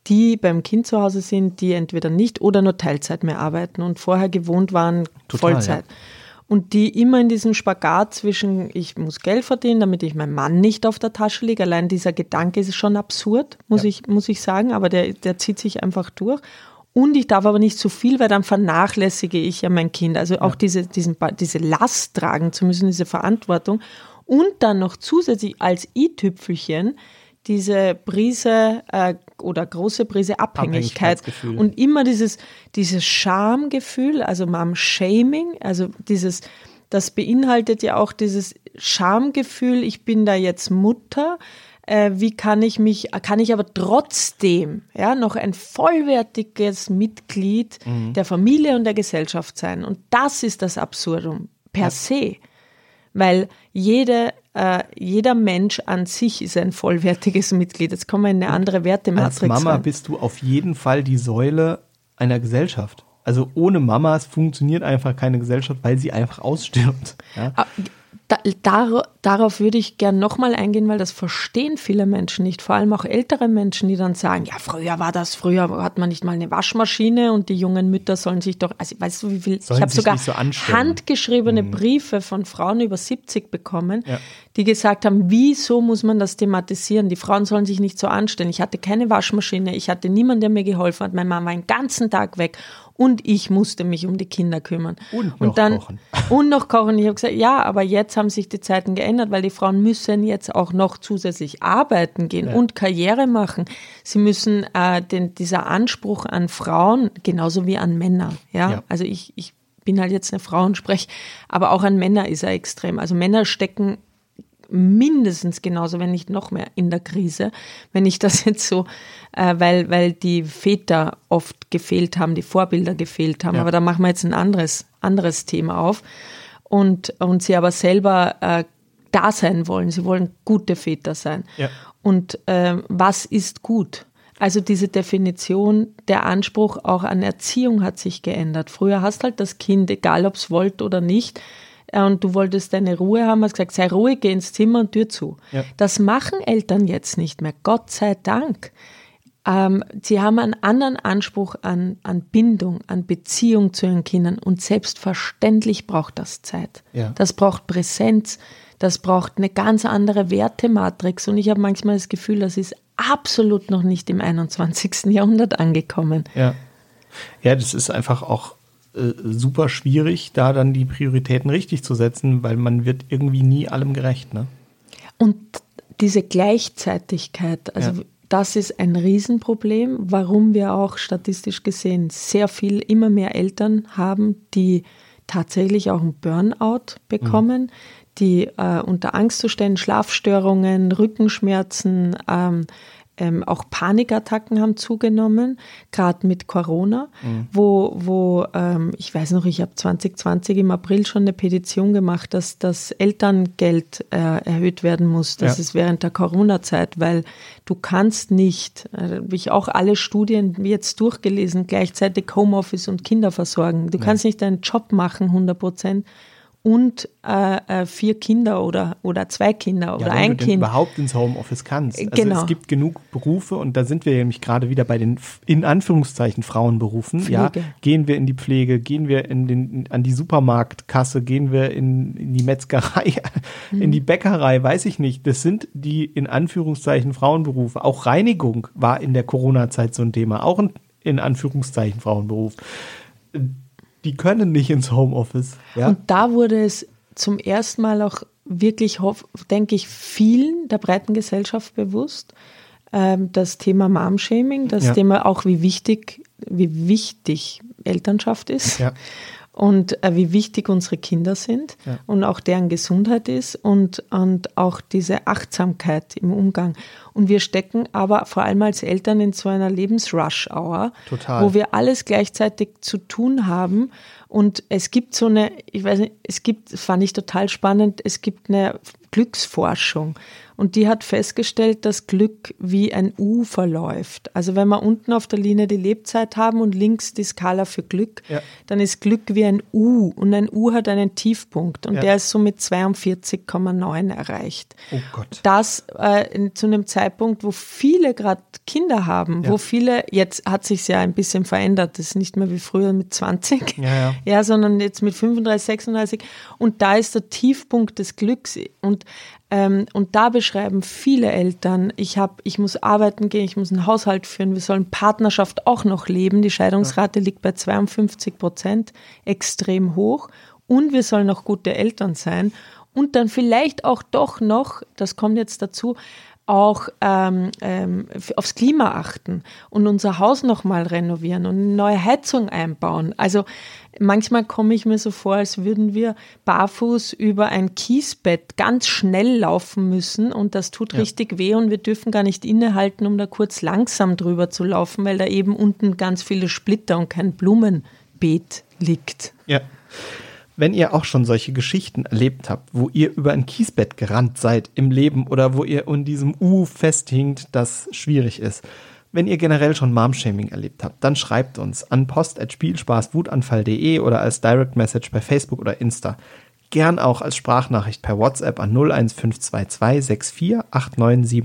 die beim Kind zu Hause sind, die entweder nicht oder nur Teilzeit mehr arbeiten und vorher gewohnt waren, Total, Vollzeit. Ja. Und die immer in diesem Spagat zwischen, ich muss Geld verdienen, damit ich meinem Mann nicht auf der Tasche liege. Allein dieser Gedanke ist schon absurd, muss, ja. ich, muss ich sagen, aber der, der zieht sich einfach durch. Und ich darf aber nicht zu viel, weil dann vernachlässige ich ja mein Kind. Also auch ja. diese, diesen, diese Last tragen zu müssen, diese Verantwortung. Und dann noch zusätzlich als i-Tüpfelchen diese Prise äh, oder große Prise Abhängigkeit und immer dieses, dieses Schamgefühl, also Mom-Shaming, also dieses, das beinhaltet ja auch dieses Schamgefühl, ich bin da jetzt Mutter, äh, wie kann ich mich, kann ich aber trotzdem ja, noch ein vollwertiges Mitglied mhm. der Familie und der Gesellschaft sein. Und das ist das Absurdum per ja. se. Weil jede äh, jeder Mensch an sich ist ein vollwertiges Mitglied. Jetzt kommen wir in eine andere Wertematrix. Als Mama rein. bist du auf jeden Fall die Säule einer Gesellschaft. Also ohne Mamas funktioniert einfach keine Gesellschaft, weil sie einfach ausstirbt. Ja? Da, dar, darauf würde ich gern nochmal eingehen, weil das verstehen viele Menschen nicht, vor allem auch ältere Menschen, die dann sagen, ja, früher war das, früher hat man nicht mal eine Waschmaschine und die jungen Mütter sollen sich doch, also weißt du, wie viel, Sollen ich habe sogar so handgeschriebene Mhm. Briefe von Frauen über 70 bekommen, Ja. die gesagt haben, wieso muss man das thematisieren? Die Frauen sollen sich nicht so anstellen. Ich hatte keine Waschmaschine, ich hatte niemanden, der mir geholfen hat, meine Mama war den ganzen Tag weg und ich musste mich um die Kinder kümmern. Und noch dann, kochen. Und noch kochen. Ich habe gesagt, ja, aber jetzt haben sich die Zeiten geändert, weil die Frauen müssen jetzt auch noch zusätzlich arbeiten gehen Ja. und Karriere machen. Sie müssen äh, den, dieser Anspruch an Frauen, genauso wie an Männer, ja, Ja. also ich, ich bin halt jetzt eine Frau und spreche, aber auch an Männer ist er extrem. Also Männer stecken mindestens genauso, wenn nicht noch mehr in der Krise, wenn ich das jetzt so, äh, weil, weil die Väter oft gefehlt haben, die Vorbilder gefehlt haben. Ja. Aber da machen wir jetzt ein anderes, anderes Thema auf. Und, und sie aber selber äh, da sein wollen. Sie wollen gute Väter sein. Ja. Und ähm, was ist gut? Also diese Definition, der Anspruch auch an Erziehung hat sich geändert. Früher hast halt das Kind, egal ob es wollte oder nicht, äh, und du wolltest deine Ruhe haben, hast gesagt, sei ruhig, geh ins Zimmer und Tür zu. Ja. Das machen Eltern jetzt nicht mehr, Gott sei Dank. Ähm, sie haben einen anderen Anspruch an, an Bindung, an Beziehung zu ihren Kindern und selbstverständlich braucht das Zeit. Ja. Das braucht Präsenz, das braucht eine ganz andere Wertematrix und ich habe manchmal das Gefühl, das ist absolut noch nicht im 21. Jahrhundert angekommen. Ja. Ja, das ist einfach auch äh, super schwierig, da dann die Prioritäten richtig zu setzen, weil man wird irgendwie nie allem gerecht, ne? Und diese Gleichzeitigkeit, also Ja. das ist ein Riesenproblem, warum wir auch statistisch gesehen sehr viel, immer mehr Eltern haben, die tatsächlich auch einen Burnout bekommen, die äh, unter Angstzuständen, Schlafstörungen, Rückenschmerzen, ähm, ähm, auch Panikattacken haben zugenommen, gerade mit Corona, wo, wo ähm, ich weiß noch, ich habe 2020 im April schon eine Petition gemacht, dass das Elterngeld äh, erhöht werden muss. Das Ja. ist während der Corona-Zeit, weil du kannst nicht, äh, wie ich auch alle Studien jetzt durchgelesen, gleichzeitig Homeoffice und Kinder versorgen. Du kannst nicht deinen Job machen, 100 Prozent. Und äh, äh, vier Kinder oder, oder zwei Kinder oder Ja, wenn ein du Kind. überhaupt ins Homeoffice kannst. Also Genau. es gibt genug Berufe und da sind wir nämlich gerade wieder bei den in Anführungszeichen Frauenberufen. Ja, gehen wir in die Pflege, gehen wir in den, an die Supermarktkasse, gehen wir in, in die Metzgerei, Mhm. in die Bäckerei, weiß ich nicht. Das sind die in Anführungszeichen Frauenberufe. Auch Reinigung war in der Corona-Zeit so ein Thema, auch ein in Anführungszeichen Frauenberuf. Die können nicht ins Homeoffice. Ja? Und da wurde es zum ersten Mal auch wirklich, denke ich, vielen der breiten Gesellschaft bewusst, ähm, das Thema Mom-Shaming, das Ja. Thema auch, wie wichtig, wie wichtig Elternschaft ist. Ja. Und äh, wie wichtig unsere Kinder sind Ja. und auch deren Gesundheit ist und, und auch diese Achtsamkeit im Umgang. Und wir stecken aber vor allem als Eltern in so einer Lebensrush-Hour, wo wir alles gleichzeitig zu tun haben. Und es gibt so eine, ich weiß nicht, es gibt, fand ich total spannend, es gibt eine Glücksforschung. Und die hat festgestellt, dass Glück wie ein U verläuft. Also wenn wir unten auf der Linie die Lebzeit haben und links die Skala für Glück, Ja. dann ist Glück wie ein U. Und ein U hat einen Tiefpunkt. Und Ja. der ist so mit 42,9 erreicht Oh Gott. das äh, zu einem Zeitpunkt, wo viele gerade Kinder haben, Ja. wo viele, jetzt hat sich ja ein bisschen verändert, das ist nicht mehr wie früher mit 20, Ja, ja. sondern jetzt mit 35, 36 und da ist der Tiefpunkt des Glücks und ähm, und da beschreiben viele Eltern, ich habe, ich muss arbeiten gehen, ich muss einen Haushalt führen, wir sollen Partnerschaft auch noch leben. Die Scheidungsrate liegt bei 52 Prozent, extrem hoch. Und wir sollen noch gute Eltern sein. Und dann vielleicht auch doch noch, das kommt jetzt dazu, auch ähm, ähm, aufs Klima achten und unser Haus nochmal renovieren und eine neue Heizung einbauen. Also manchmal komme ich mir so vor, als würden wir barfuß über ein Kiesbett ganz schnell laufen müssen und das tut Ja. richtig weh und wir dürfen gar nicht innehalten, um da kurz langsam drüber zu laufen, weil da eben unten ganz viele Splitter und kein Blumenbeet liegt. Ja. Wenn ihr auch schon solche Geschichten erlebt habt, wo ihr über ein Kiesbett gerannt seid im Leben oder wo ihr in diesem U festhinkt, das schwierig ist, wenn ihr generell schon Mom-Shaming erlebt habt, dann schreibt uns an post.spielspaßwutanfall.de oder als Direct Message bei Facebook oder Insta. gern auch als Sprachnachricht per WhatsApp an 01522 64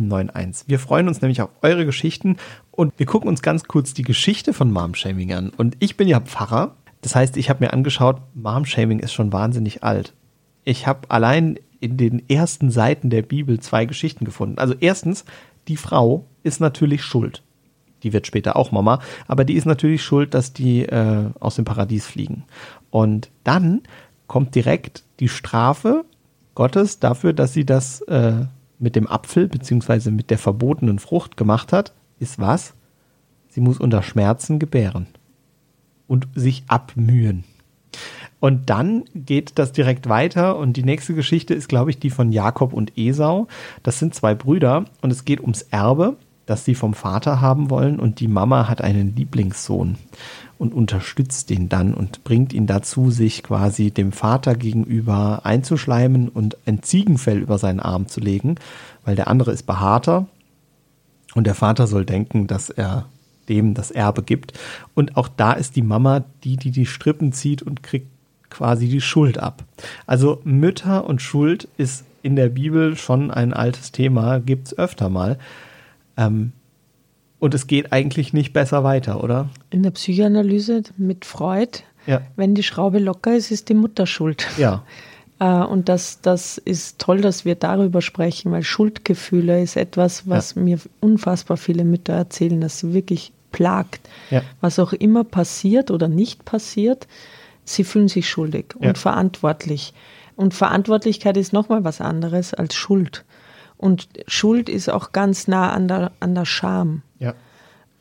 Wir freuen uns nämlich auf eure Geschichten und wir gucken uns ganz kurz die Geschichte von Momshaming an. Und ich bin ja Pfarrer, das heißt, ich habe mir angeschaut, Momshaming ist schon wahnsinnig alt. Ich habe allein in den ersten Seiten der Bibel zwei Geschichten gefunden. Also erstens, die Frau ist natürlich schuld. Die wird später auch Mama, aber die ist natürlich schuld, dass die äh, aus dem Paradies fliegen. Und dann kommt direkt die Strafe Gottes dafür, dass sie das äh, mit dem Apfel beziehungsweise mit der verbotenen Frucht gemacht hat, ist was? Sie muss unter Schmerzen gebären und sich abmühen. Und dann geht das direkt weiter und die nächste Geschichte ist, glaube ich, die von Jakob und Esau. Das sind zwei Brüder und es geht ums Erbe, das sie vom Vater haben wollen und die Mama hat einen Lieblingssohn und unterstützt den dann und bringt ihn dazu, sich quasi dem Vater gegenüber einzuschleimen und ein Ziegenfell über seinen Arm zu legen, weil der andere ist behaarter und der Vater soll denken, dass er dem das Erbe gibt. Und auch da ist die Mama die, die die Strippen zieht und kriegt quasi die Schuld ab. Also Mütter und Schuld ist in der Bibel schon ein altes Thema, gibt es öfter mal. Ähm, und es geht eigentlich nicht besser weiter, oder? In der Psychoanalyse mit Freud, ja. wenn die Schraube locker ist, ist die Mutter schuld. Ja. Äh, und das, das ist toll, dass wir darüber sprechen, weil Schuldgefühle ist etwas, was ja. mir unfassbar viele Mütter erzählen, dass sie wirklich plagt. Ja. Was auch immer passiert oder nicht passiert, sie fühlen sich schuldig und verantwortlich. Und Verantwortlichkeit ist nochmal was anderes als Schuld. Und Schuld ist auch ganz nah an der, an der Scham.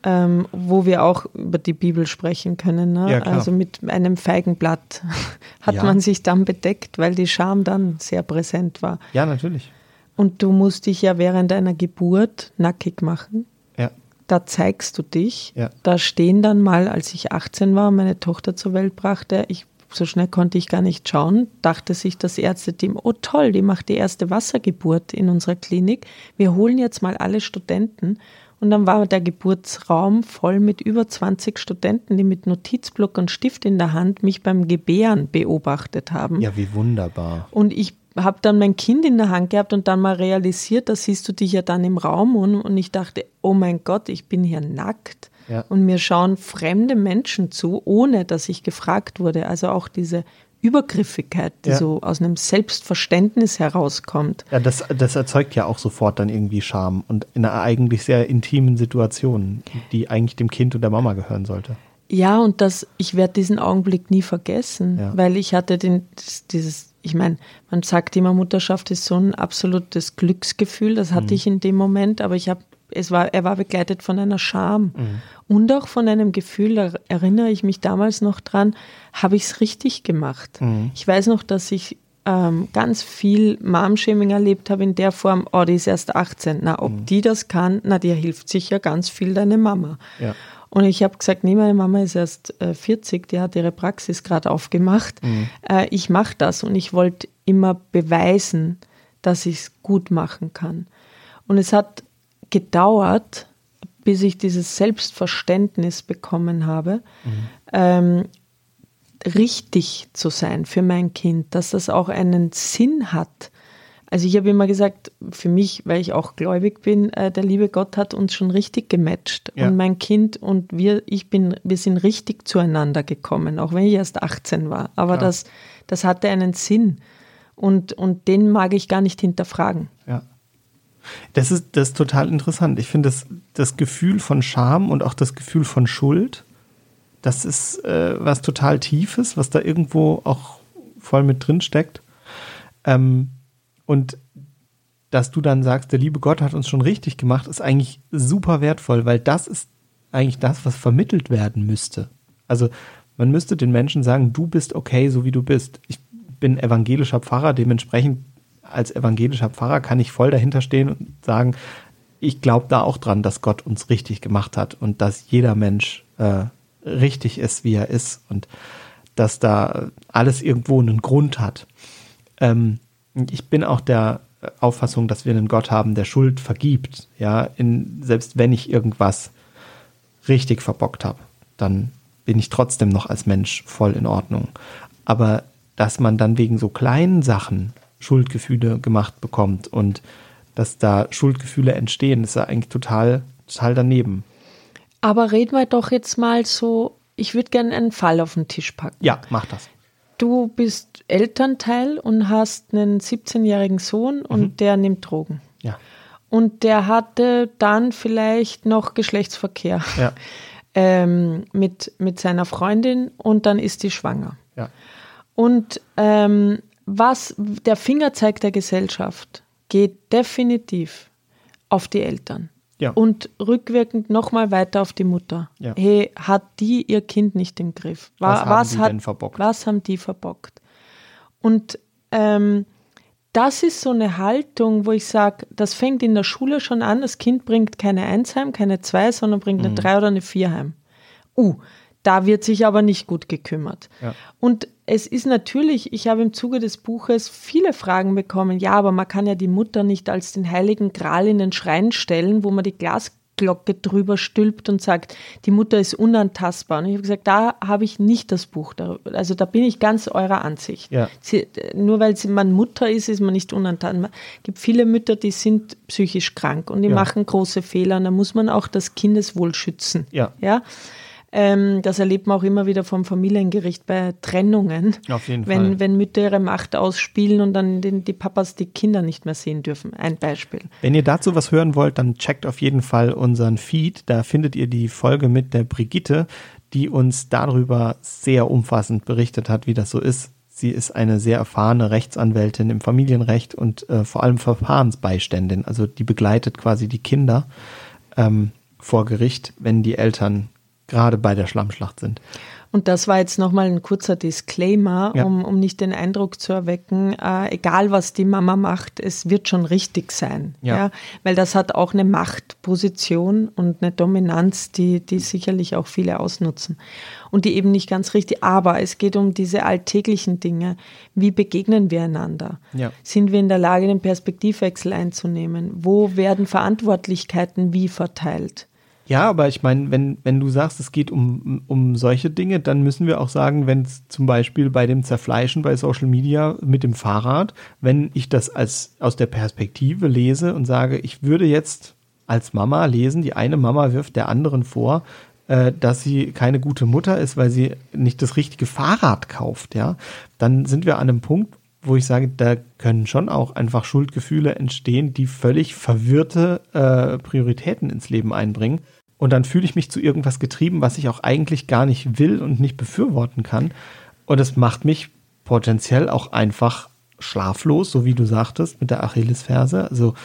Ähm, wo wir auch über die Bibel sprechen können. Ne? Ja, also mit einem Feigenblatt hat ja. man sich dann bedeckt, weil die Scham dann sehr präsent war. Ja, natürlich. Und du musst dich ja während deiner Geburt nackig machen. Ja. Da zeigst du dich. Ja. Da stehen dann mal, als ich 18 war, meine Tochter zur Welt brachte, ich so schnell konnte ich gar nicht schauen, dachte sich das Ärzteteam, oh toll, die macht die erste Wassergeburt in unserer Klinik. Wir holen jetzt mal alle Studenten. Und dann war der Geburtsraum voll mit über 20 Studenten, die mit Notizblock und Stift in der Hand mich beim Gebären beobachtet haben. Ja, wie wunderbar. Und ich habe dann mein Kind in der Hand gehabt und dann mal realisiert, da siehst du dich ja dann im Raum und, und ich dachte, oh mein Gott, ich bin hier nackt. Ja. Und mir schauen fremde Menschen zu, ohne dass ich gefragt wurde. Also auch diese Übergriffigkeit, die ja. so aus einem Selbstverständnis herauskommt. Ja, das, das erzeugt ja auch sofort dann irgendwie Scham und in einer eigentlich sehr intimen Situation, die eigentlich dem Kind und der Mama gehören sollte. Ja, und das, ich werde diesen Augenblick nie vergessen, ja. weil ich hatte den, dieses, ich meine, man sagt immer, Mutterschaft ist so ein absolutes Glücksgefühl, das hatte mhm. ich in dem Moment, aber ich habe es war, er war begleitet von einer Scham mhm. und auch von einem Gefühl, da erinnere ich mich damals noch dran, habe ich es richtig gemacht. Mhm. Ich weiß noch, dass ich ähm, ganz viel Mom-Shaming erlebt habe in der Form, oh, die ist erst 18. Na, ob mhm. die das kann, na, dir hilft sicher ganz viel deine Mama. Ja. Und ich habe gesagt, nee, meine Mama ist erst äh, 40, die hat ihre Praxis gerade aufgemacht. Mhm. Äh, ich mache das und ich wollte immer beweisen, dass ich es gut machen kann. Und es hat gedauert, bis ich dieses Selbstverständnis bekommen habe, mhm. ähm, richtig zu sein für mein Kind, dass das auch einen Sinn hat. Also ich habe immer gesagt, für mich, weil ich auch gläubig bin, äh, der liebe Gott hat uns schon richtig gematcht. Ja. Und mein Kind und wir, ich bin, wir sind richtig zueinander gekommen, auch wenn ich erst 18 war. Aber das, das hatte einen Sinn. Und, und den mag ich gar nicht hinterfragen. Ja. Das ist, das ist total interessant. Ich finde, das, das Gefühl von Scham und auch das Gefühl von Schuld, das ist äh, was total Tiefes, was da irgendwo auch voll mit drin steckt. Ähm, und dass du dann sagst, der liebe Gott hat uns schon richtig gemacht, ist eigentlich super wertvoll, weil das ist eigentlich das, was vermittelt werden müsste. Also man müsste den Menschen sagen, du bist okay, so wie du bist. Ich bin evangelischer Pfarrer, dementsprechend als evangelischer Pfarrer kann ich voll dahinter stehen und sagen, ich glaube da auch dran, dass Gott uns richtig gemacht hat und dass jeder Mensch äh, richtig ist, wie er ist und dass da alles irgendwo einen Grund hat. Ähm, ich bin auch der Auffassung, dass wir einen Gott haben, der Schuld vergibt. Ja, in, selbst wenn ich irgendwas richtig verbockt habe, dann bin ich trotzdem noch als Mensch voll in Ordnung. Aber dass man dann wegen so kleinen Sachen Schuldgefühle gemacht bekommt und dass da Schuldgefühle entstehen, ist ja eigentlich total, total daneben. Aber reden wir doch jetzt mal so, ich würde gerne einen Fall auf den Tisch packen. Ja, mach das. Du bist Elternteil und hast einen 17-jährigen Sohn und mhm. der nimmt Drogen. Ja. Und der hatte dann vielleicht noch Geschlechtsverkehr ja. ähm, mit, mit seiner Freundin und dann ist die schwanger. Ja. Und ähm, was der Fingerzeig der Gesellschaft geht definitiv auf die Eltern. Ja. Und rückwirkend nochmal weiter auf die Mutter. Ja. Hey, hat die ihr Kind nicht im Griff? Was, was haben die hat, denn verbockt? Was haben die verbockt? Und ähm, das ist so eine Haltung, wo ich sage, das fängt in der Schule schon an. Das Kind bringt keine Eins heim, keine Zwei, sondern bringt eine mhm. Drei oder eine Vier heim. Uh, da wird sich aber nicht gut gekümmert. Ja. Und es ist natürlich, ich habe im Zuge des Buches viele Fragen bekommen. Ja, aber man kann ja die Mutter nicht als den heiligen Gral in den Schrein stellen, wo man die Glasglocke drüber stülpt und sagt, die Mutter ist unantastbar. Und ich habe gesagt, da habe ich nicht das Buch darüber. Also da bin ich ganz eurer Ansicht. Ja. Sie, nur weil man Mutter ist, ist man nicht unantastbar. Es gibt viele Mütter, die sind psychisch krank und die Ja. machen große Fehler. Und da muss man auch das Kindeswohl schützen. Ja. Ja. Ähm, das erlebt man auch immer wieder vom Familiengericht bei Trennungen. Auf jeden wenn, Fall. Wenn Mütter ihre Macht ausspielen und dann den, die Papas die Kinder nicht mehr sehen dürfen. Ein Beispiel. Wenn ihr dazu was hören wollt, dann checkt auf jeden Fall unseren Feed. Da findet ihr die Folge mit der Brigitte, die uns darüber sehr umfassend berichtet hat, wie das so ist. Sie ist eine sehr erfahrene Rechtsanwältin im Familienrecht und äh, vor allem Verfahrensbeiständin. Also die begleitet quasi die Kinder ähm, vor Gericht, wenn die Eltern gerade bei der Schlammschlacht sind. Und das war jetzt nochmal ein kurzer Disclaimer, Ja. um, um nicht den Eindruck zu erwecken, äh, egal was die Mama macht, es wird schon richtig sein. Ja. Weil das hat auch eine Machtposition und eine Dominanz, die, die sicherlich auch viele ausnutzen. Und die eben nicht ganz richtig. Aber es geht um diese alltäglichen Dinge. Wie begegnen wir einander? Ja. Sind wir in der Lage, den Perspektivwechsel einzunehmen? Wo werden Verantwortlichkeiten wie verteilt? Ja, aber ich meine, wenn, wenn du sagst, es geht um, um solche Dinge, dann müssen wir auch sagen, wenn es zum Beispiel bei dem Zerfleischen bei Social Media mit dem Fahrrad, wenn ich das als aus der Perspektive lese und sage, ich würde jetzt als Mama lesen, die eine Mama wirft der anderen vor, äh, dass sie keine gute Mutter ist, weil sie nicht das richtige Fahrrad kauft, ja, dann sind wir an einem Punkt, wo ich sage, da können schon auch einfach Schuldgefühle entstehen, die völlig verwirrte äh, Prioritäten ins Leben einbringen. Und dann fühle ich mich zu irgendwas getrieben, was ich auch eigentlich gar nicht will und nicht befürworten kann. Und es macht mich potenziell auch einfach schlaflos, so wie du sagtest, mit der Achillesferse. Also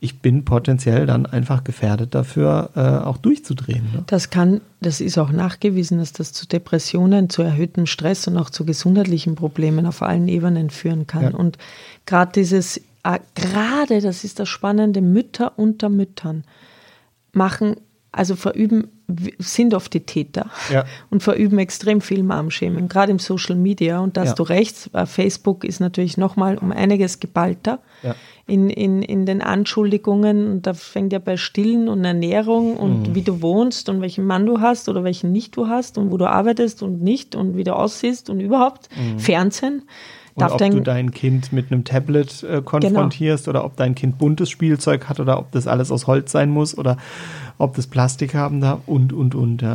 ich bin potenziell dann einfach gefährdet dafür, äh, auch durchzudrehen. Ne? Das kann, das ist auch nachgewiesen, dass das zu Depressionen, zu erhöhtem Stress und auch zu gesundheitlichen Problemen auf allen Ebenen führen kann. Ja. Und gerade dieses, äh, gerade, das ist das Spannende, Mütter unter Müttern machen, also verüben, sind oft die Täter Ja. und verüben extrem viel Mom-Shaming, gerade im Social Media. Und da hast Ja. du recht, äh, Facebook ist natürlich nochmal um einiges geballter Ja. in, in, in den Anschuldigungen. Und da fängt ja bei Stillen und Ernährung und Mhm. wie du wohnst und welchen Mann du hast oder welchen nicht du hast und wo du arbeitest und nicht und wie du aussiehst und überhaupt. Fernsehen. Und Darf ob dein, du dein Kind mit einem Tablet äh, konfrontierst oder ob dein Kind buntes Spielzeug hat oder ob das alles aus Holz sein muss oder ob das Plastik haben darf und, und, und. Ja.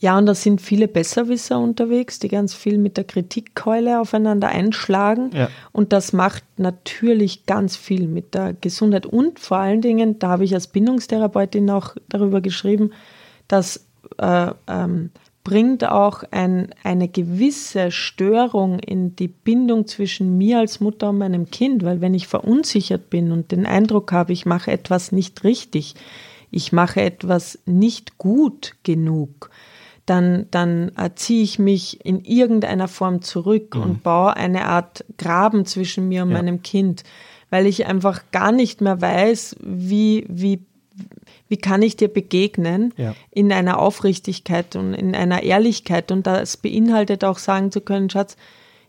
Ja, und da sind viele Besserwisser unterwegs, die ganz viel mit der Kritikkeule aufeinander einschlagen. Ja. Und das macht natürlich ganz viel mit der Gesundheit. Und vor allen Dingen, da habe ich als Bindungstherapeutin auch darüber geschrieben, das äh, ähm, bringt auch ein, eine gewisse Störung in die Bindung zwischen mir als Mutter und meinem Kind. Weil wenn ich verunsichert bin und den Eindruck habe, ich mache etwas nicht richtig, ich mache etwas nicht gut genug, dann, dann ziehe ich mich in irgendeiner Form zurück und baue eine Art Graben zwischen mir und Ja. meinem Kind, weil ich einfach gar nicht mehr weiß, wie, wie, wie kann ich dir begegnen Ja. in einer Aufrichtigkeit und in einer Ehrlichkeit. Und das beinhaltet auch sagen zu können, Schatz,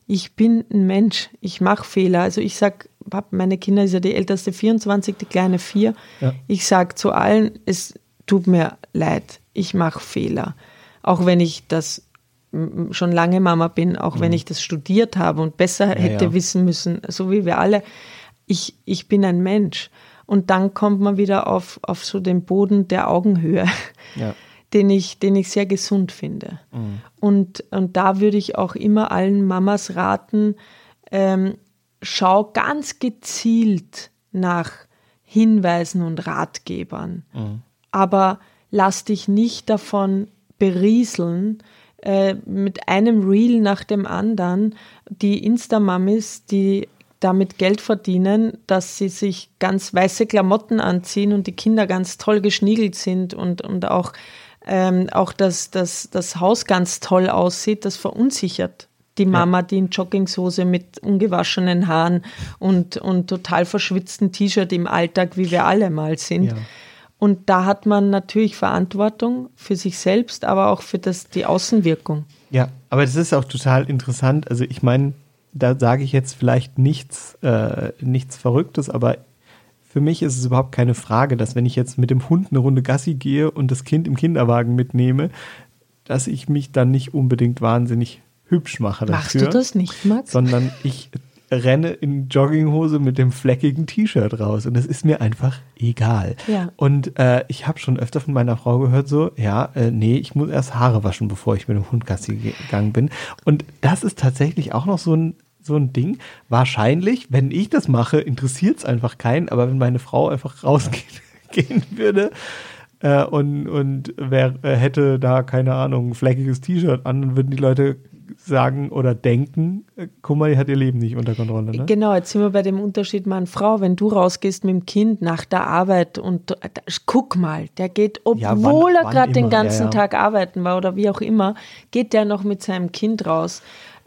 ich bin ein Mensch, ich mache Fehler. Also ich sag, Pap, meine Kinder ist ja die älteste 24, die kleine 4. Ja. Ich sag zu allen, es tut mir leid, ich mache Fehler. Auch wenn ich das schon lange Mama bin, auch mhm. wenn ich das studiert habe und besser ja, hätte wissen müssen, so wie wir alle. Ich, ich bin ein Mensch. Und dann kommt man wieder auf, auf so den Boden der Augenhöhe, ja. den, ich, den ich sehr gesund finde. Mhm. Und, und da würde ich auch immer allen Mamas raten, ähm, schau ganz gezielt nach Hinweisen und Ratgebern. Mhm. Aber lass dich nicht davon berieseln, äh, mit einem Reel nach dem anderen die Insta-Mamis, die damit Geld verdienen, dass sie sich ganz weiße Klamotten anziehen und die Kinder ganz toll geschniegelt sind und, und auch, ähm, auch dass das, das Haus ganz toll aussieht, das verunsichert die Mama, die in Jogginghose mit ungewaschenen Haaren und, und total verschwitzten T-Shirt im Alltag, wie wir alle mal sind. Ja. Und da hat man natürlich Verantwortung für sich selbst, aber auch für das, die Außenwirkung. Ja, aber das ist auch total interessant. Also ich meine, da sage ich jetzt vielleicht nichts, äh, nichts Verrücktes, aber für mich ist es überhaupt keine Frage, dass wenn ich jetzt mit dem Hund eine Runde Gassi gehe und das Kind im Kinderwagen mitnehme, dass ich mich dann nicht unbedingt wahnsinnig hübsch mache dafür. Machst du das nicht, Max? Sondern ich renne in Jogginghose mit dem fleckigen T-Shirt raus und es ist mir einfach egal. Ja. Und äh, ich habe schon öfter von meiner Frau gehört so, ja, äh, nee, ich muss erst Haare waschen, bevor ich mit dem Hund Gassi gegangen bin. Und das ist tatsächlich auch noch so ein so ein Ding. Wahrscheinlich, wenn ich das mache, interessiert es einfach keinen, aber wenn meine Frau einfach rausgehen würde, äh, und, und wer äh, hätte da, keine Ahnung, ein fleckiges T-Shirt an, dann würden die Leute sagen oder denken, äh, guck mal, die hat ihr Leben nicht unter Kontrolle. Ne? Genau, jetzt sind wir bei dem Unterschied Mann-Frau. Wenn du rausgehst mit dem Kind nach der Arbeit und äh, guck mal, der geht, obwohl ja, wann, er gerade den ganzen ja, ja. Tag arbeiten war oder wie auch immer, geht der noch mit seinem Kind raus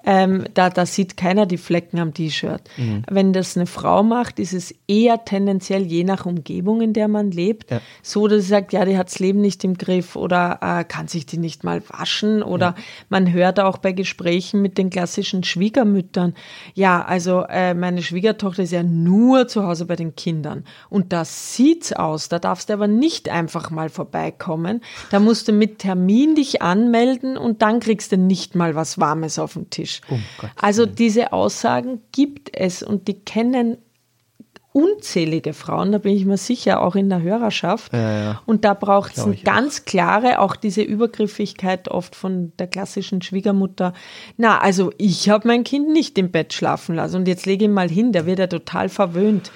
ähm, da, da sieht keiner die Flecken am T-Shirt. Mhm. Wenn das eine Frau macht, ist es eher tendenziell je nach Umgebung, in der man lebt, ja. so, dass sie sagt, ja, die hat das Leben nicht im Griff oder äh, kann sich die nicht mal waschen oder ja. man hört auch bei Gesprächen mit den klassischen Schwiegermüttern, ja, also äh, meine Schwiegertochter ist ja nur zu Hause bei den Kindern und da sieht's aus, da darfst du aber nicht einfach mal vorbeikommen, da musst du mit Termin dich anmelden und dann kriegst du nicht mal was Warmes auf den Tisch. Um also diese Aussagen gibt es und die kennen unzählige Frauen, da bin ich mir sicher, auch in der Hörerschaft. Ja, ja. Und da braucht es eine ganz auch. klare, auch diese Übergriffigkeit oft von der klassischen Schwiegermutter. Na, also ich habe mein Kind nicht im Bett schlafen lassen und jetzt lege ich ihn mal hin, der wird ja total verwöhnt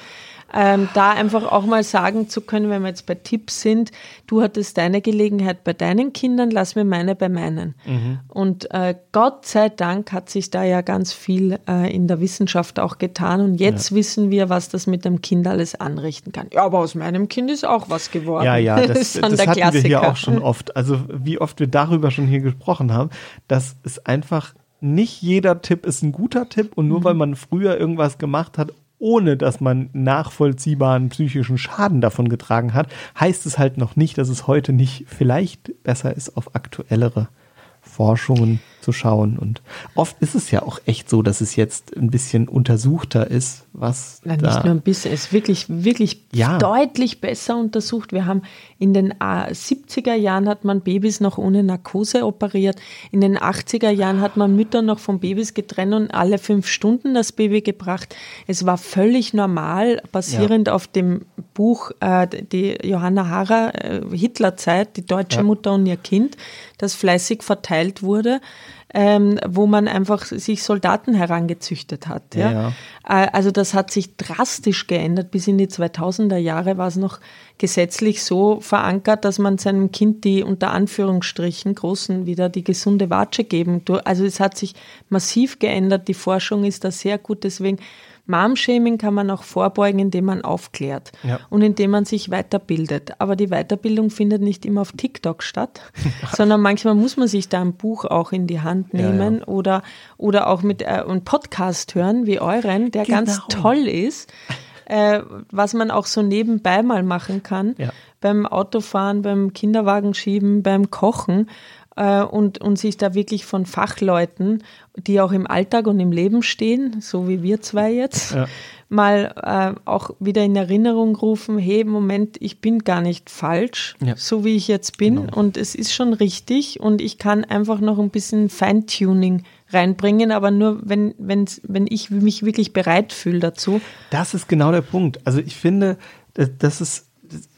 ähm, da einfach auch mal sagen zu können, wenn wir jetzt bei Tipps sind, du hattest deine Gelegenheit bei deinen Kindern, lass mir meine bei meinen. Mhm. Und äh, Gott sei Dank hat sich da ja ganz viel äh, in der Wissenschaft auch getan und jetzt ja. wissen wir, was das mit dem Kind alles anrichten kann. Ja, aber aus meinem Kind ist auch was geworden. Ja, ja, das, das, das hatten Klassiker. wir hier auch schon oft. Also wie oft wir darüber schon hier gesprochen haben, dass es einfach nicht jeder Tipp ist ein guter Tipp und nur mhm. weil man früher irgendwas gemacht hat, ohne dass man nachvollziehbaren psychischen Schaden davon getragen hat, heißt es halt noch nicht, dass es heute nicht vielleicht besser ist, auf aktuellere Forschungen zu schauen. Und oft ist es ja auch echt so, dass es jetzt ein bisschen untersuchter ist, was. Na, nicht nur ein bisschen, es ist wirklich, wirklich ja. deutlich besser untersucht. Wir haben in den 70er Jahren hat man Babys noch ohne Narkose operiert. In den 80er Jahren hat man Mütter noch von Babys getrennt und alle fünf Stunden das Baby gebracht. Es war völlig normal, basierend ja. auf dem Buch äh, die Johanna Hara, äh, Hitlerzeit, die deutsche ja. Mutter und ihr Kind, das fleißig verteilt wurde ähm, wo man einfach sich Soldaten herangezüchtet hat. Ja? ja? Äh, also das hat sich drastisch geändert. Bis in die 2000er Jahre war es noch gesetzlich so verankert, dass man seinem Kind die unter Anführungsstrichen Großen wieder die gesunde Watsche geben. Also es hat sich massiv geändert. Die Forschung ist da sehr gut. Deswegen Mom-Shaming kann man auch vorbeugen, indem man aufklärt ja. und indem man sich weiterbildet. Aber die Weiterbildung findet nicht immer auf TikTok statt, sondern manchmal muss man sich da ein Buch auch in die Hand nehmen ja, ja. Oder, oder auch mit äh, einem Podcast hören wie euren, der genau. ganz toll ist. Äh, was man auch so nebenbei mal machen kann, beim Autofahren, beim Kinderwagenschieben, beim Kochen und, und sich da wirklich von Fachleuten, die auch im Alltag und im Leben stehen, so wie wir zwei jetzt, ja. mal äh, auch wieder in Erinnerung rufen, hey, Moment, ich bin gar nicht falsch, ja. so wie ich jetzt bin genau. und es ist schon richtig und ich kann einfach noch ein bisschen Feintuning reinbringen, aber nur wenn, wenn, wenn ich mich wirklich bereit fühle dazu. Das ist genau der Punkt. Also ich finde, das ist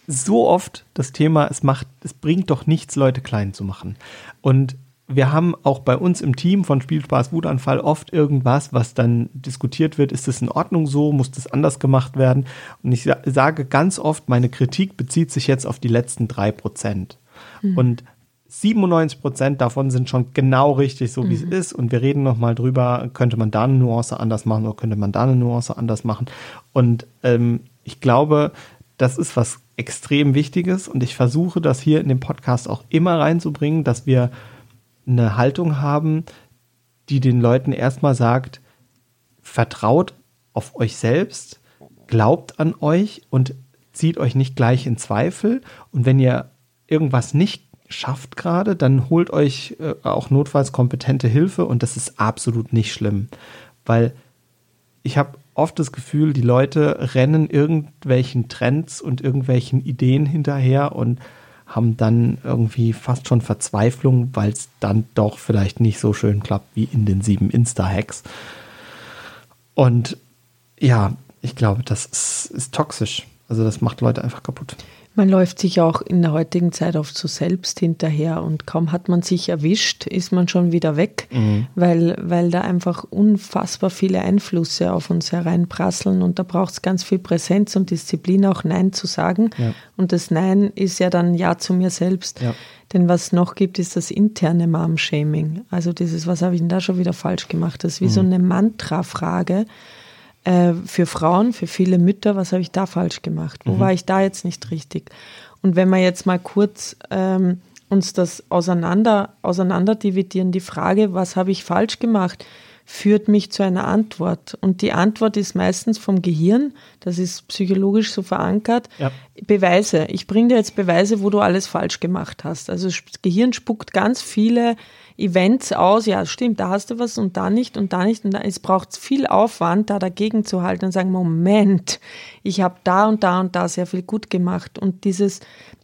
so oft das Thema, es macht, es bringt doch nichts, Leute klein zu machen. Und wir haben auch bei uns im Team von Spielspaß Wutanfall oft irgendwas, was dann diskutiert wird, ist es in Ordnung so, muss das anders gemacht werden? Und ich sage ganz oft, meine Kritik bezieht sich jetzt auf die letzten drei Prozent. Mhm. Und 97 Prozent davon sind schon genau richtig, so wie mhm. es ist. Und wir reden nochmal drüber, könnte man da eine Nuance anders machen oder könnte man da eine Nuance anders machen. Und ähm, ich glaube, das ist was extrem Wichtiges und ich versuche das hier in dem Podcast auch immer reinzubringen, dass wir eine Haltung haben, die den Leuten erstmal sagt, vertraut auf euch selbst, glaubt an euch und zieht euch nicht gleich in Zweifel. Und wenn ihr irgendwas nicht schafft gerade, dann holt euch äh, auch notfalls kompetente Hilfe und das ist absolut nicht schlimm, weil ich habe oft das Gefühl, die Leute rennen irgendwelchen Trends und irgendwelchen Ideen hinterher und haben dann irgendwie fast schon Verzweiflung, weil es dann doch vielleicht nicht so schön klappt wie in den sieben Insta-Hacks. Und ja, ich glaube, das ist, ist toxisch. Also das macht Leute einfach kaputt. Man läuft sich auch in der heutigen Zeit oft so selbst hinterher und kaum hat man sich erwischt, ist man schon wieder weg, mhm. weil, weil da einfach unfassbar viele Einflüsse auf uns hereinprasseln und da braucht es ganz viel Präsenz und Disziplin, auch Nein zu sagen. Ja. Und das Nein ist ja dann Ja zu mir selbst. Ja. Denn was noch gibt, ist das interne Mom-Shaming. Also dieses, was habe ich denn da schon wieder falsch gemacht? Das ist wie mhm. so eine Mantra-Frage äh, für Frauen, für viele Mütter, was habe ich da falsch gemacht? Wo mhm. war ich da jetzt nicht richtig? Und wenn wir jetzt mal kurz ähm, uns das auseinander, auseinander dividieren, die Frage, was habe ich falsch gemacht, führt mich zu einer Antwort. Und die Antwort ist meistens vom Gehirn, das ist psychologisch so verankert, ja. Beweise. Ich bringe dir jetzt Beweise, wo du alles falsch gemacht hast. Also das Gehirn spuckt ganz viele Events aus, ja, stimmt, da hast du was und da nicht und da nicht. Und da, es braucht viel Aufwand, da dagegen zu halten und sagen, Moment, ich habe da und da und da sehr viel gut gemacht. Und dieses,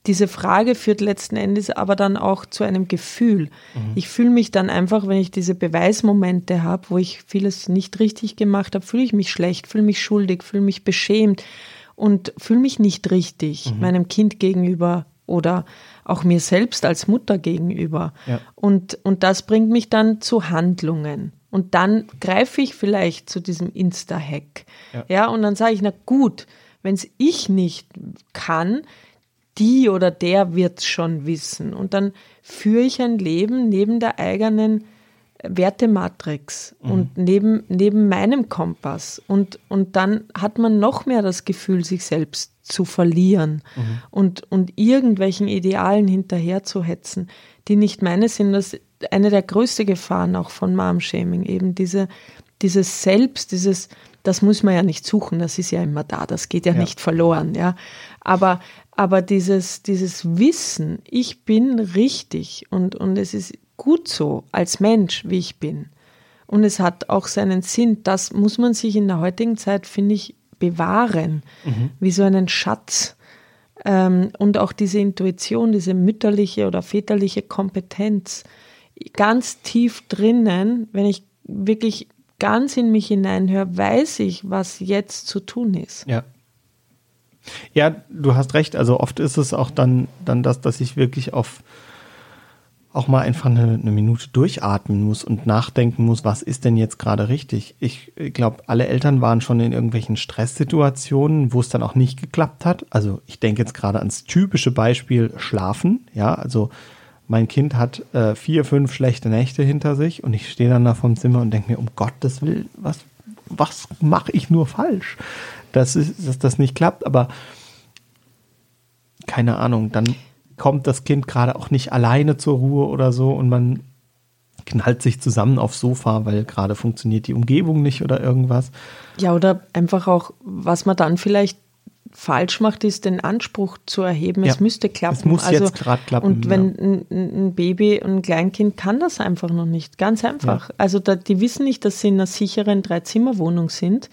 diese Frage führt letzten Endes aber dann auch zu einem Gefühl. Mhm. Ich fühle mich dann einfach, wenn ich diese Beweismomente habe, wo ich vieles nicht richtig gemacht habe, fühle ich mich schlecht, fühle mich schuldig, fühle mich beschämt und fühle mich nicht richtig mhm. meinem Kind gegenüber oder auch mir selbst als Mutter gegenüber. Ja. Und, und das bringt mich dann zu Handlungen. Und dann greife ich vielleicht zu diesem Insta-Hack. Ja. ja, und dann sage ich, na gut, wenn es ich nicht kann, die oder der wird es schon wissen. Und dann führe ich ein Leben neben der eigenen Wertematrix mhm. und neben, neben meinem Kompass. Und, und dann hat man noch mehr das Gefühl, sich selbst zu verlieren mhm. und, und irgendwelchen Idealen hinterher zu hetzen, die nicht meine sind. Das ist eine der größten Gefahren auch von Mom-Shaming, eben diese, dieses Selbst, dieses, das muss man ja nicht suchen, das ist ja immer da, das geht ja, ja. nicht verloren, ja. Aber, aber dieses, dieses Wissen, ich bin richtig und, und es ist gut so als Mensch, wie ich bin. Und es hat auch seinen Sinn. Das muss man sich in der heutigen Zeit, finde ich, bewahren, mhm. wie so einen Schatz. Ähm, und auch diese Intuition, diese mütterliche oder väterliche Kompetenz ganz tief drinnen, wenn ich wirklich ganz in mich hineinhöre, weiß ich, was jetzt zu tun ist. Ja. Ja, du hast recht. Also oft ist es auch dann, dann das, dass ich wirklich auf auch mal einfach eine, eine, Minute durchatmen muss und nachdenken muss, was ist denn jetzt gerade richtig. Ich glaube, alle Eltern waren schon in irgendwelchen Stresssituationen, wo es dann auch nicht geklappt hat. Also ich denke jetzt gerade ans typische Beispiel Schlafen. Ja, also mein Kind hat äh, vier, fünf schlechte Nächte hinter sich und ich stehe dann da vom Zimmer und denke mir, um Gottes Willen, was, was mache ich nur falsch, dass, dass das nicht klappt. Aber keine Ahnung, dann kommt das Kind gerade auch nicht alleine zur Ruhe oder so und man knallt sich zusammen aufs Sofa, weil gerade funktioniert die Umgebung nicht oder irgendwas. Ja, oder einfach auch, was man dann vielleicht falsch macht, ist den Anspruch zu erheben, ja, es müsste klappen. Es muss also, jetzt gerade klappen. Und wenn ja. ein, ein, Baby, ein Kleinkind kann das einfach noch nicht, ganz einfach. Ja. Also da, die wissen nicht, dass sie in einer sicheren Dreizimmerwohnung sind.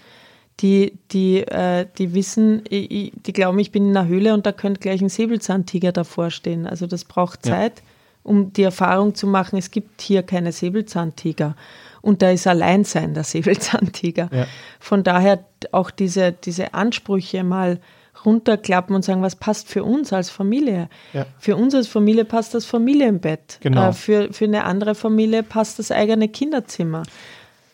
Die, die, äh, die wissen, die glauben, ich bin in einer Höhle und da könnte gleich ein Säbelzahntiger davor stehen. Also das braucht Zeit, um die Erfahrung zu machen, es gibt hier keine Säbelzahntiger und da ist Alleinsein der Säbelzahntiger. Ja. Von daher auch diese, diese Ansprüche mal runterklappen und sagen, was passt für uns als Familie? Ja. Für uns als Familie passt das Familienbett. Genau. Äh, für, für eine andere Familie passt das eigene Kinderzimmer.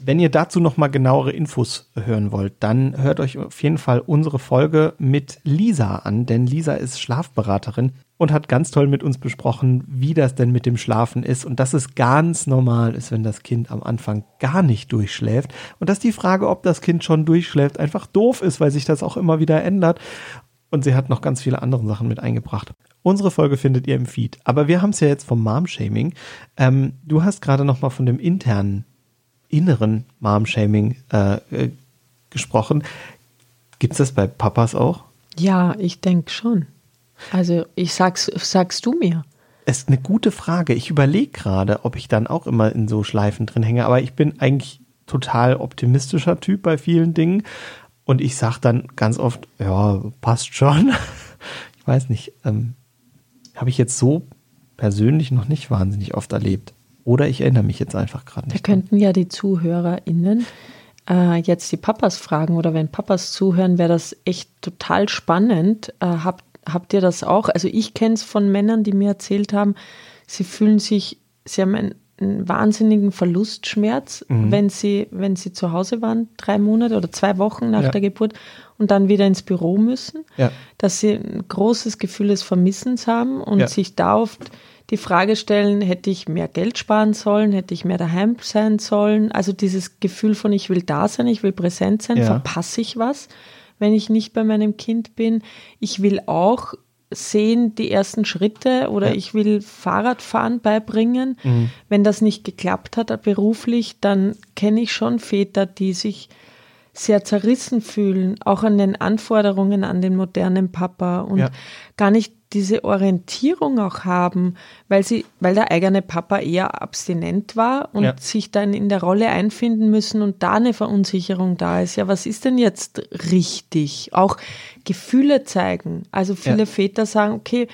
Wenn ihr dazu noch mal genauere Infos hören wollt, dann hört euch auf jeden Fall unsere Folge mit Lisa an, denn Lisa ist Schlafberaterin und hat ganz toll mit uns besprochen, wie das denn mit dem Schlafen ist und dass es ganz normal ist, wenn das Kind am Anfang gar nicht durchschläft und dass die Frage, ob das Kind schon durchschläft, einfach doof ist, weil sich das auch immer wieder ändert. Und sie hat noch ganz viele andere Sachen mit eingebracht. Unsere Folge findet ihr im Feed. Aber wir haben es ja jetzt vom Mom-Shaming. Ähm, du hast gerade noch mal von dem internen inneren Mom-Shaming äh, äh, gesprochen. Gibt es das bei Papas auch? Ja, ich denke schon. Also ich sag's, sagst du mir. Es ist eine gute Frage. Ich überlege gerade, ob ich dann auch immer in so Schleifen drin hänge, aber ich bin eigentlich total optimistischer Typ bei vielen Dingen. Und ich sage dann ganz oft, ja, passt schon. Ich weiß nicht. Ähm, Habe ich jetzt so persönlich noch nicht wahnsinnig oft erlebt. Oder ich erinnere mich jetzt einfach gerade nicht. Da könnten ja die ZuhörerInnen äh, jetzt die Papas fragen oder wenn Papas zuhören, wäre das echt total spannend. Äh, habt, habt ihr das auch? Also ich kenne es von Männern, die mir erzählt haben, sie fühlen sich, sie haben einen, einen wahnsinnigen Verlustschmerz, mhm. wenn, sie, wenn sie zu Hause waren, drei Monate oder zwei Wochen nach ja. der Geburt und dann wieder ins Büro müssen. Ja. Dass sie ein großes Gefühl des Vermissens haben und ja. sich da oft die Frage stellen, hätte ich mehr Geld sparen sollen, hätte ich mehr daheim sein sollen. Also dieses Gefühl von, ich will da sein, ich will präsent sein, verpasse ich was, wenn ich nicht bei meinem Kind bin. Ich will auch sehen die ersten Schritte oder ja. ich will Fahrradfahren beibringen. Mhm. Wenn das nicht geklappt hat beruflich, dann kenne ich schon Väter, die sich sehr zerrissen fühlen, auch an den Anforderungen an den modernen Papa und ja. gar nicht diese Orientierung auch haben, weil sie, weil der eigene Papa eher abstinent war und ja. sich dann in der Rolle einfinden müssen und da eine Verunsicherung da ist. Ja, was ist denn jetzt richtig? Auch Gefühle zeigen. Also viele ja. Väter sagen, okay,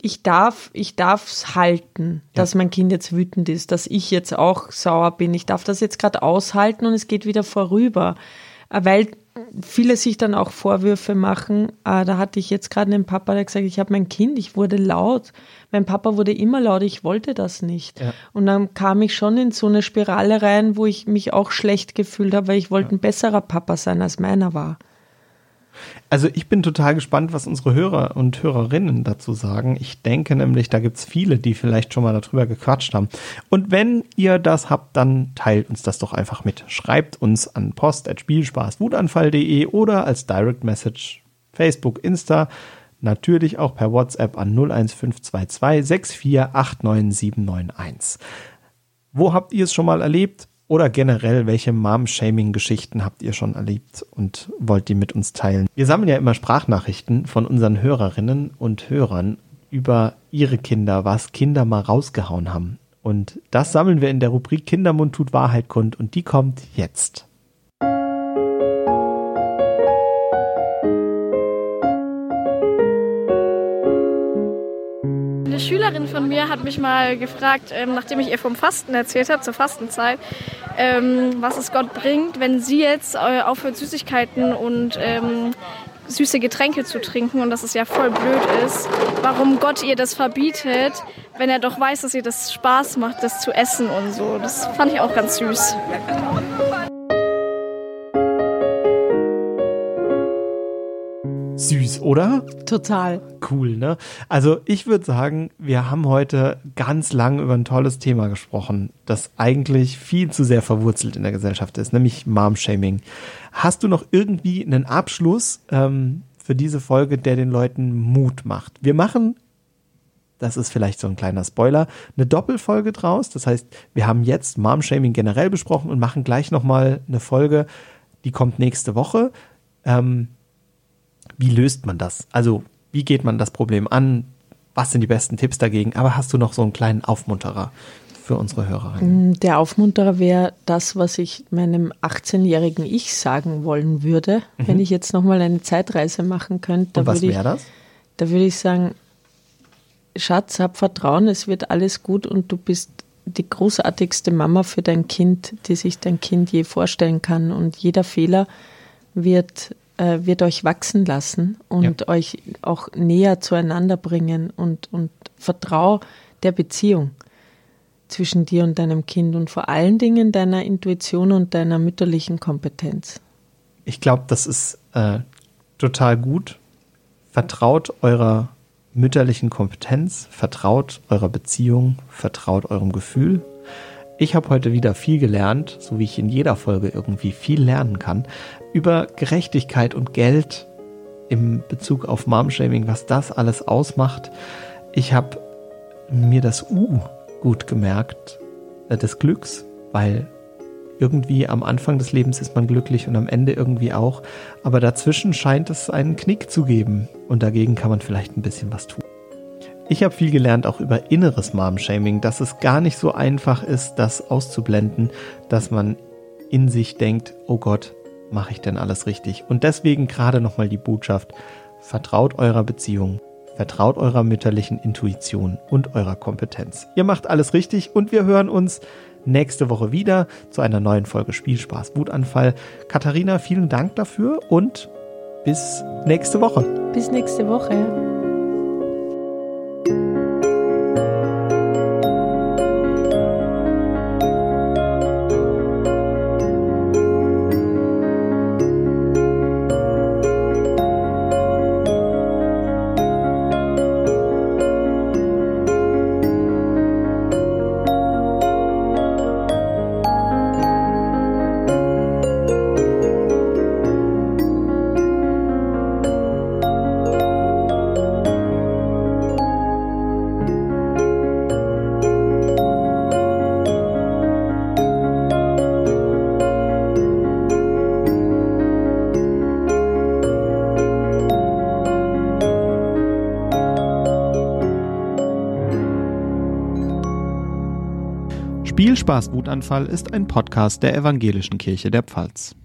ich darf, ich darf's halten, ja. dass mein Kind jetzt wütend ist, dass ich jetzt auch sauer bin. Ich darf das jetzt gerade aushalten und es geht wieder vorüber. Äh, weil viele sich dann auch Vorwürfe machen. Äh, da hatte ich jetzt gerade einen Papa, der gesagt, ich habe mein Kind, ich wurde laut. Mein Papa wurde immer laut, ich wollte das nicht. Ja. Und dann kam ich schon in so eine Spirale rein, wo ich mich auch schlecht gefühlt habe, weil ich wollte ein besserer Papa sein, als meiner war. Also ich bin total gespannt, was unsere Hörer und Hörerinnen dazu sagen. Ich denke nämlich, da gibt es viele, die vielleicht schon mal darüber gequatscht haben. Und wenn ihr das habt, dann teilt uns das doch einfach mit. Schreibt uns an post.spielspaßwutanfall.de oder als Direct Message Facebook, Insta, natürlich auch per WhatsApp an 01522 6489791. Wo habt ihr es schon mal erlebt? Oder generell, welche Mom-Shaming-Geschichten habt ihr schon erlebt und wollt die mit uns teilen? Wir sammeln ja immer Sprachnachrichten von unseren Hörerinnen und Hörern über ihre Kinder, was Kinder mal rausgehauen haben. Und das sammeln wir in der Rubrik Kindermund tut Wahrheit kund und die kommt jetzt. Schülerin von mir hat mich mal gefragt, ähm, nachdem ich ihr vom Fasten erzählt habe, zur Fastenzeit, ähm, was es Gott bringt, wenn sie jetzt äh, aufhört, Süßigkeiten und ähm, süße Getränke zu trinken und dass es ja voll blöd ist, warum Gott ihr das verbietet, wenn er doch weiß, dass ihr das Spaß macht, das zu essen und so. Das fand ich auch ganz süß. Süß, oder? Total. Cool, ne? Also ich würde sagen, wir haben heute ganz lang über ein tolles Thema gesprochen, das eigentlich viel zu sehr verwurzelt in der Gesellschaft ist, nämlich Mom-Shaming. Hast du noch irgendwie einen Abschluss ähm, für diese Folge, der den Leuten Mut macht? Wir machen das ist vielleicht so ein kleiner Spoiler, eine Doppelfolge draus. Das heißt, wir haben jetzt Mom-Shaming generell besprochen und machen gleich nochmal eine Folge, die kommt nächste Woche. Ähm, wie löst man das? Also, wie geht man das Problem an? Was sind die besten Tipps dagegen? Aber hast du noch so einen kleinen Aufmunterer für unsere Hörerinnen? Mm, der Aufmunterer wäre das, was ich meinem 18-jährigen Ich sagen wollen würde, mhm. wenn ich jetzt nochmal eine Zeitreise machen könnte. Und was wäre das? Da würde ich sagen, Schatz, hab Vertrauen, es wird alles gut und du bist die großartigste Mama für dein Kind, die sich dein Kind je vorstellen kann. Und jeder Fehler wird, äh, wird euch wachsen lassen und ja. euch auch näher zueinander bringen und, und vertrau der Beziehung zwischen dir und deinem Kind und vor allen Dingen deiner Intuition und deiner mütterlichen Kompetenz. Ich glaube, das ist äh, total gut. Vertraut eurer mütterlichen Kompetenz, vertraut eurer Beziehung, vertraut eurem Gefühl. Ich habe heute wieder viel gelernt, so wie ich in jeder Folge irgendwie viel lernen kann, über Gerechtigkeit und Geld im Bezug auf Momshaming, was das alles ausmacht. Ich habe mir das U gut gemerkt, äh, des Glücks, weil irgendwie am Anfang des Lebens ist man glücklich und am Ende irgendwie auch. Aber dazwischen scheint es einen Knick zu geben und dagegen kann man vielleicht ein bisschen was tun. Ich habe viel gelernt auch über inneres Mom-Shaming, dass es gar nicht so einfach ist, das auszublenden, dass man in sich denkt, oh Gott, mache ich denn alles richtig? Und deswegen gerade nochmal die Botschaft, vertraut eurer Beziehung, vertraut eurer mütterlichen Intuition und eurer Kompetenz. Ihr macht alles richtig und wir hören uns nächste Woche wieder zu einer neuen Folge Spielspaß Wutanfall. Katharina, vielen Dank dafür und bis nächste Woche. Bis nächste Woche. Spielspaß Wutanfall ist ein Podcast der Evangelischen Kirche der Pfalz.